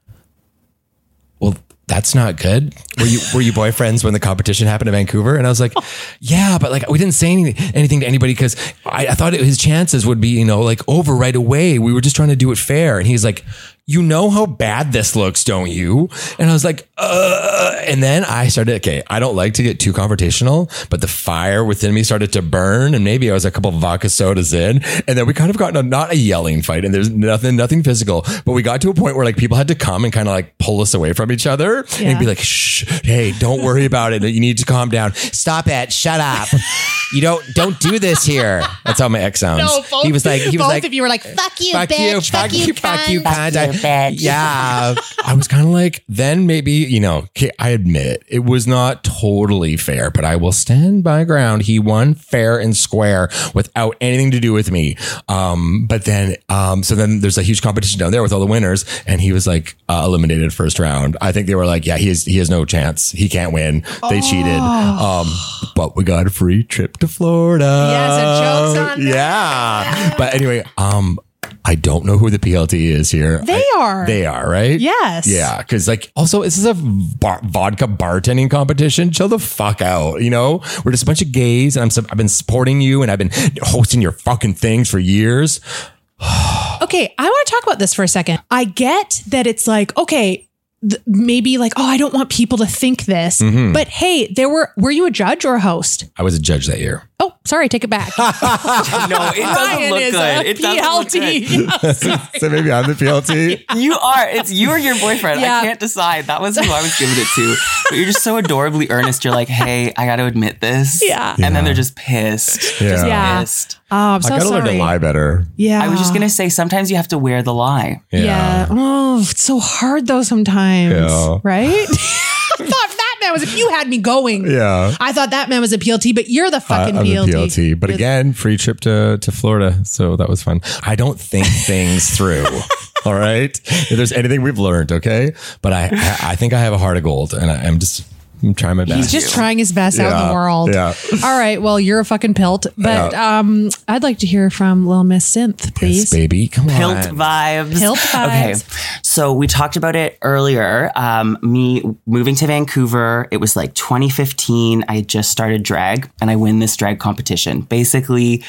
that's not good. Were you were you boyfriends when the competition happened in Vancouver?" And I was like, oh. "Yeah, but like we didn't say anything anything to anybody because I, I thought it, his chances would be you know like over right away. We were just trying to do it fair." And he's like. You know how bad this looks, don't you? And I was like, uh, and then I started, okay, I don't like to get too confrontational, but the fire within me started to burn. And maybe I was a couple of vodka sodas in. And then we kind of got in a, not a yelling fight and there's nothing, nothing physical, but we got to a point where like people had to come and kind of like pull us away from each other Yeah. and be like, shh, hey, don't worry about it. You need to calm down. Stop it. Shut up. You don't, don't do this here. That's how my ex sounds. No, both, he was like, he was both like, of you were like, fuck you, fuck bitch. you, fuck you, fuck you, Fuck cunt. You, bitch. Yeah. I was kind of like, then maybe, you know, I admit it was not totally fair, but I will stand by ground. He won fair and square without anything to do with me. Um, but then, um, so then there's a huge competition down there with all the winners and he was like, uh, eliminated first round. I think they were like, yeah, he has, he has no chance. He can't win. They cheated. Um, but we got a free trip to Florida. Yeah, so jokes on that. But anyway, um, I don't know who the PLT is here. They I- are. They are, right? Yes. Yeah. Cause like also this is a bar- vodka bartending competition. Chill the fuck out. You know, we're just a bunch of gays and I'm, I've been supporting you and I've been hosting your fucking things for years. Okay, I want to talk about this for a second. I get that it's like, okay, th- maybe like, oh, I don't want people to think this, Mm-hmm. but hey, there were, were you a judge or a host? I was a judge that year. Oh, sorry, take it back. No, it doesn't Ryan look is good. a It doesn't look good. PLT. So maybe I'm the PLT. You are. It's you or your boyfriend. Yeah. I can't decide. That was who I was giving it to. But you're just so adorably earnest. You're like, hey, I got to admit this. Yeah. And then they're just pissed. Yeah. Just Yeah. pissed. Oh, I'm so I gotta sorry. learn to lie better. Yeah. I was just gonna say sometimes you have to wear the lie. Yeah. Oh, it's so hard though sometimes. Yeah. Right? I thought that man was if you had me going. Yeah. I thought that man was a PLT, but you're the fucking I'm PLT. PLT. But again, free trip to, to Florida. So that was fun. I don't think things through. All right. If there's anything we've learned, okay. But I, I, I think I have a heart of gold and I, I'm just I'm trying my best. He's just trying his best out in Yeah, the world. yeah. All right. Well, you're a fucking pilt. But Yeah. um, I'd like to hear from Lil Miss Synth, please. Yes, baby. Come Pilt on. vibes. Pilt vibes. Okay. So we talked about it earlier. Um, me moving to Vancouver, it was like 2015. I had just started drag and I win this drag competition. Basically,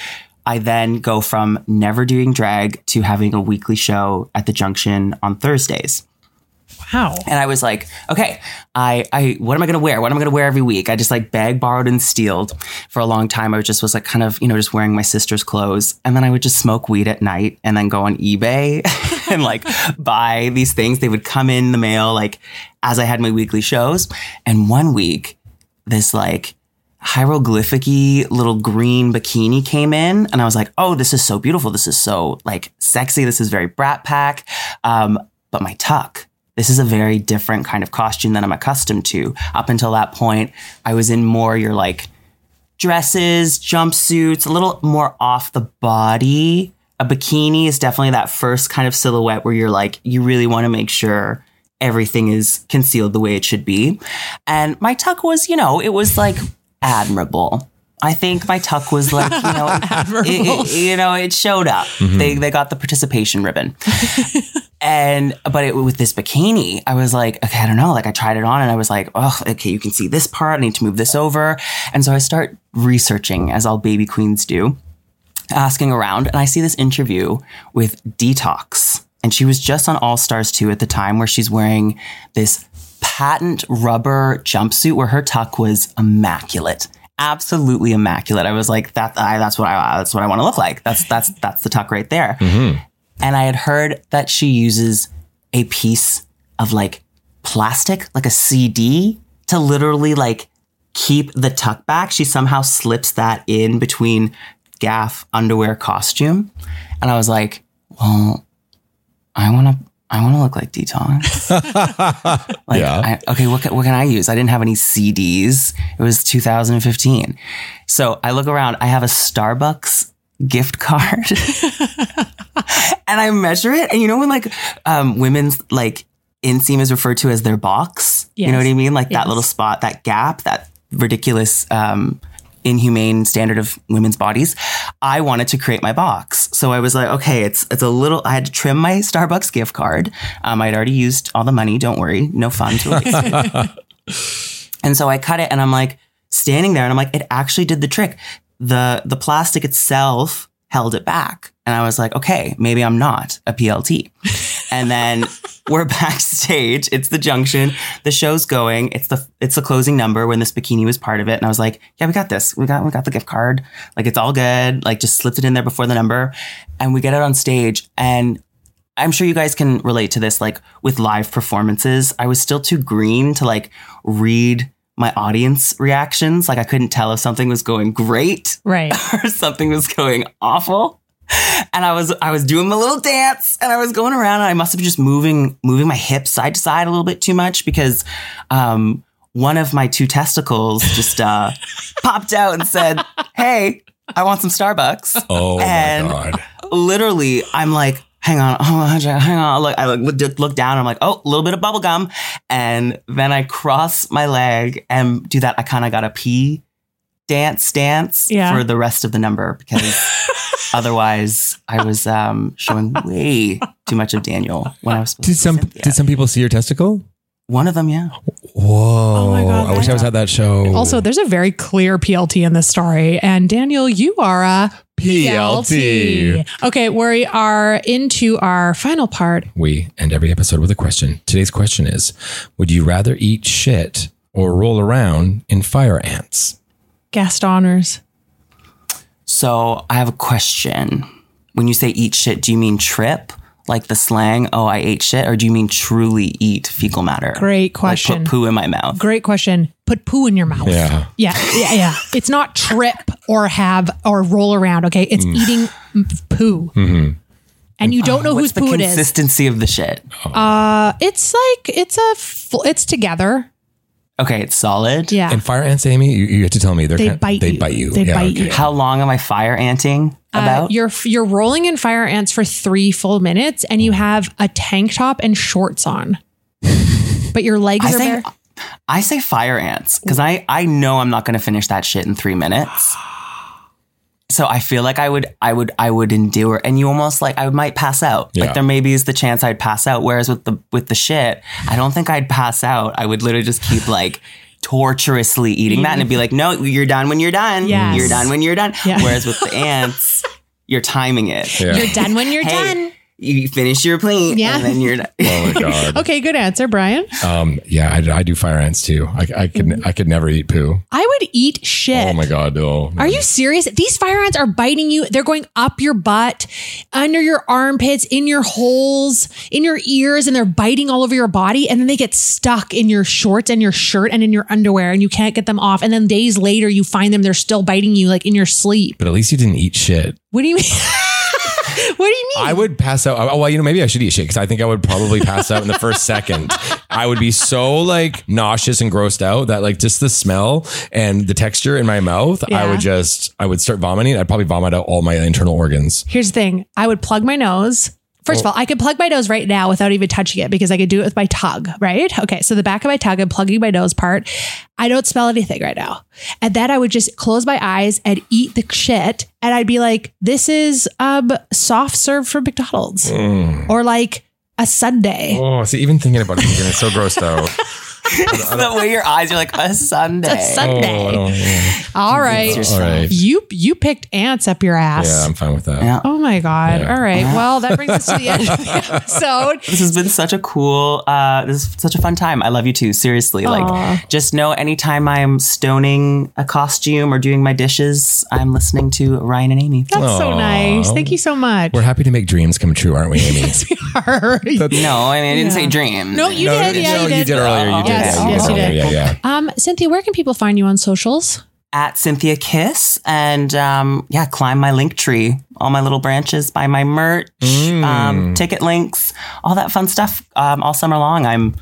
I then go from never doing drag to having a weekly show at the junction on Thursdays. Wow. And I was like, okay, I, I, what am I going to wear? What am I going to wear every week? I just like begged, borrowed, and stealed for a long time. I just was like kind of, you know, just wearing my sister's clothes. And then I would just smoke weed at night and then go on eBay and like buy these things. They would come in the mail like as I had my weekly shows. And one week, this like hieroglyphic little green bikini came in and I was like, oh, this is so beautiful. This is so like sexy. This is very brat pack. Um, but my tuck, this is a very different kind of costume than I'm accustomed to. Up until that point, I was in more your like dresses, jumpsuits, a little more off the body. A bikini is definitely that first kind of silhouette where you're like, you really want to make sure everything is concealed the way it should be. And my tuck was, you know, it was like admirable. I think my tuck was like, you know, it, it- you know, it showed up. Mm-hmm. They they got the participation ribbon. and but it, with this bikini, I was like, okay, I don't know. Like I tried it on and I was like, oh, okay, you can see this part. I need to move this over. And so I start researching, as all baby queens do, asking around, and I see this interview with Detox, and she was just on All Stars 2 at the time, where she's wearing this patent rubber jumpsuit where her tuck was immaculate. Absolutely immaculate. I was like, that I, that's what I that's what I want to look like. That's that's that's the tuck right there. Mm-hmm. And I had heard that she uses a piece of like plastic, like a CD, to literally like keep the tuck back. She somehow slips that in between gaff, underwear, costume. And I was like, well, I want to. I want to look like Detox. like, Yeah. I, okay, what can, what can I use? I didn't have any CDs. It was 2015. So I look around. I have a Starbucks gift card, and I measure it. And you know when like um, women's like inseam is referred to as their box. You know what I mean? Like Yes. that little spot, that gap, that ridiculous um, inhumane standard of women's bodies. I wanted to create my box. So I was like, okay, it's it's a little. I had to trim my Starbucks gift card. Um, I'd already used all the money. Don't worry, no funds. and so I cut it, and I'm like standing there, and I'm like, it actually did the trick. the The plastic itself held it back, and I was like, okay, maybe I'm not a PLT. And then we're backstage. It's the junction. The show's going. It's the it's the closing number when this bikini was part of it. And I was like, yeah, we got this. We got we got the gift card. Like it's all good. Like just slipped it in there before the number. And we get it on stage. And I'm sure you guys can relate to this. Like with live performances, I was still too green to like read my audience reactions. Like I couldn't tell if something was going great Right. or something was going awful. And I was I was doing my little dance and I was going around and I must have been just moving moving my hips side to side a little bit too much because um, one of my two testicles just uh, popped out and said, "Hey, I want some Starbucks." Oh And- my god. Literally, I'm like, "Hang on, oh, hang on." Look, I look, look, look down. I'm like, "Oh, a little bit of bubble gum," and then I cross my leg and do that. I kind of got a pee dance dance Yeah. for the rest of the number because otherwise I was um, showing way too much of Daniel when I was supposed Did to some Synthia. did some people see your testicle? one of them, yeah. Whoa! Oh my God, I wish I was at that show. Also, there's a very clear PLT in this story. And Daniel, you are a PLT. Okay, we are into our final part. We end every episode with a question. Today's question is: Would you rather eat shit or roll around in fire ants? Guest honors. So I have a question. When you say eat shit, do you mean trip? Like the slang, oh, I ate shit? Or do you mean truly eat fecal matter? Great Like question. put poo in my mouth. Great question. Put poo in your mouth. Yeah. Yeah, yeah, yeah. It's not trip or have or roll around. Okay, it's Mm. eating poo, and you don't know What's whose poo it is. consistency of the shit? Uh, it's like it's a full, it's together. Okay, it's solid. Yeah, And fire ants, Amy, you, you have to tell me they're They kind- bite they you. bite you. They Yeah, bite okay. you. How long am I fire anting Uh, about? you're you're rolling in fire ants for three full minutes, and you have a tank top and shorts on, but your legs I are say, bare. I say fire ants because I, I know I'm not going to finish that shit in three minutes. So I feel like I would I would I would endure, and you almost like I might pass out. Yeah. Like there maybe is the chance I'd pass out. Whereas with the with the shit, I don't think I'd pass out. I would literally just keep like torturously eating that, and it'd be like, no, you're done when you're done. Yes. You're done when you're done. Yeah. Whereas with the ants, you're timing it. Yeah. You're done when you're Hey, done. You finish your plate, Yeah. and then you're done. Oh my god. Okay, good answer, Brian. Um, yeah, I, I do fire ants too. I, I could I could never eat poo. I would eat shit. Oh my god, no. Are you serious? These fire ants are biting you. They're going up your butt, under your armpits, in your holes, in your ears, and they're biting all over your body. And then they get stuck in your shorts and your shirt and in your underwear, and you can't get them off. And then days later, you find them, they're still biting you like in your sleep. But at least you didn't eat shit. What do you mean? what do you mean? I would pass out. Oh, well, you know, maybe I should eat shit because I think I would probably pass out in the first second. I would be so like nauseous and grossed out that like just the smell and the texture in my mouth, I would just, I would start vomiting. I'd probably vomit out all my internal organs. Here's the thing I would plug my nose. First of all, I could plug my nose right now without even touching it because I could do it with my tug, right? Okay, so the back of my tug, I'm plugging my nose part. I don't smell anything right now. And then I would just close my eyes and eat the shit. And I'd be like, this is um soft serve from McDonald's or like a Sunday. Oh, see, even thinking about it, getting so grossed out. the way your eyes are like a Sunday. A Sunday. Oh, I don't- yeah. all right. It's All right. You you picked ants up your ass. Yeah, I'm fine with that. Yeah. Oh my God. Yeah. All right. Well, that brings us to the end of the episode. This has been such a cool, uh, this is such a fun time. I love you too. Seriously. Aw. Like, just know anytime I'm stoning a costume or doing my dishes, I'm listening to Ryan and Amy. That's so nice. Thank you so much. We're happy to make dreams come true, aren't we, Amy? No, I mean, I didn't say dream. No, you No, did. Yeah, no, you did. you did earlier. You did. Yes, yeah, yes, you did. Yeah, yeah. Um, Synthia, where can people find you on socials? At Synthia Kiss and, um, yeah, climb my link tree, all my little branches, buy my merch, Mm. um, ticket links, all that fun stuff. Um, all summer long, I'm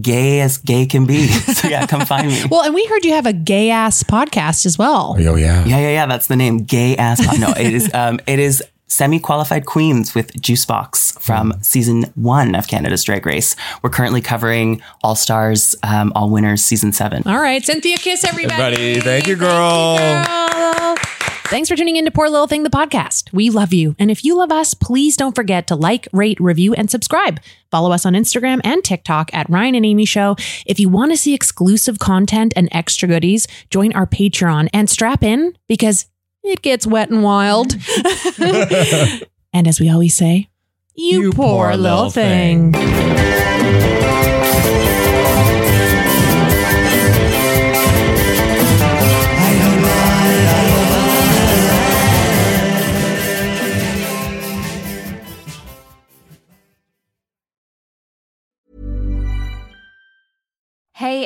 gay as gay can be. so yeah, come find me. Well, and we heard you have a gay ass podcast as well. Oh, yeah. Yeah, yeah, yeah. That's the name. Gay ass. Pod. No, it is. Um, it is semi-qualified queens with Juice Boxx from season one of Canada's Drag Race. We're currently covering All Stars, um, All Winners, season seven. All right, Synthia Kiss, everybody. Everybody, thank you, girl. Thank you, girl. Thanks for tuning in to Poor Little Thing, the podcast. We love you. And if you love us, please don't forget to like, rate, review, and subscribe. Follow us on Instagram and TikTok at Ryan and Amy Show. If you want to see exclusive content and extra goodies, join our Patreon and strap in because it gets wet and wild. and as we always say, you, You poor, poor little little thing.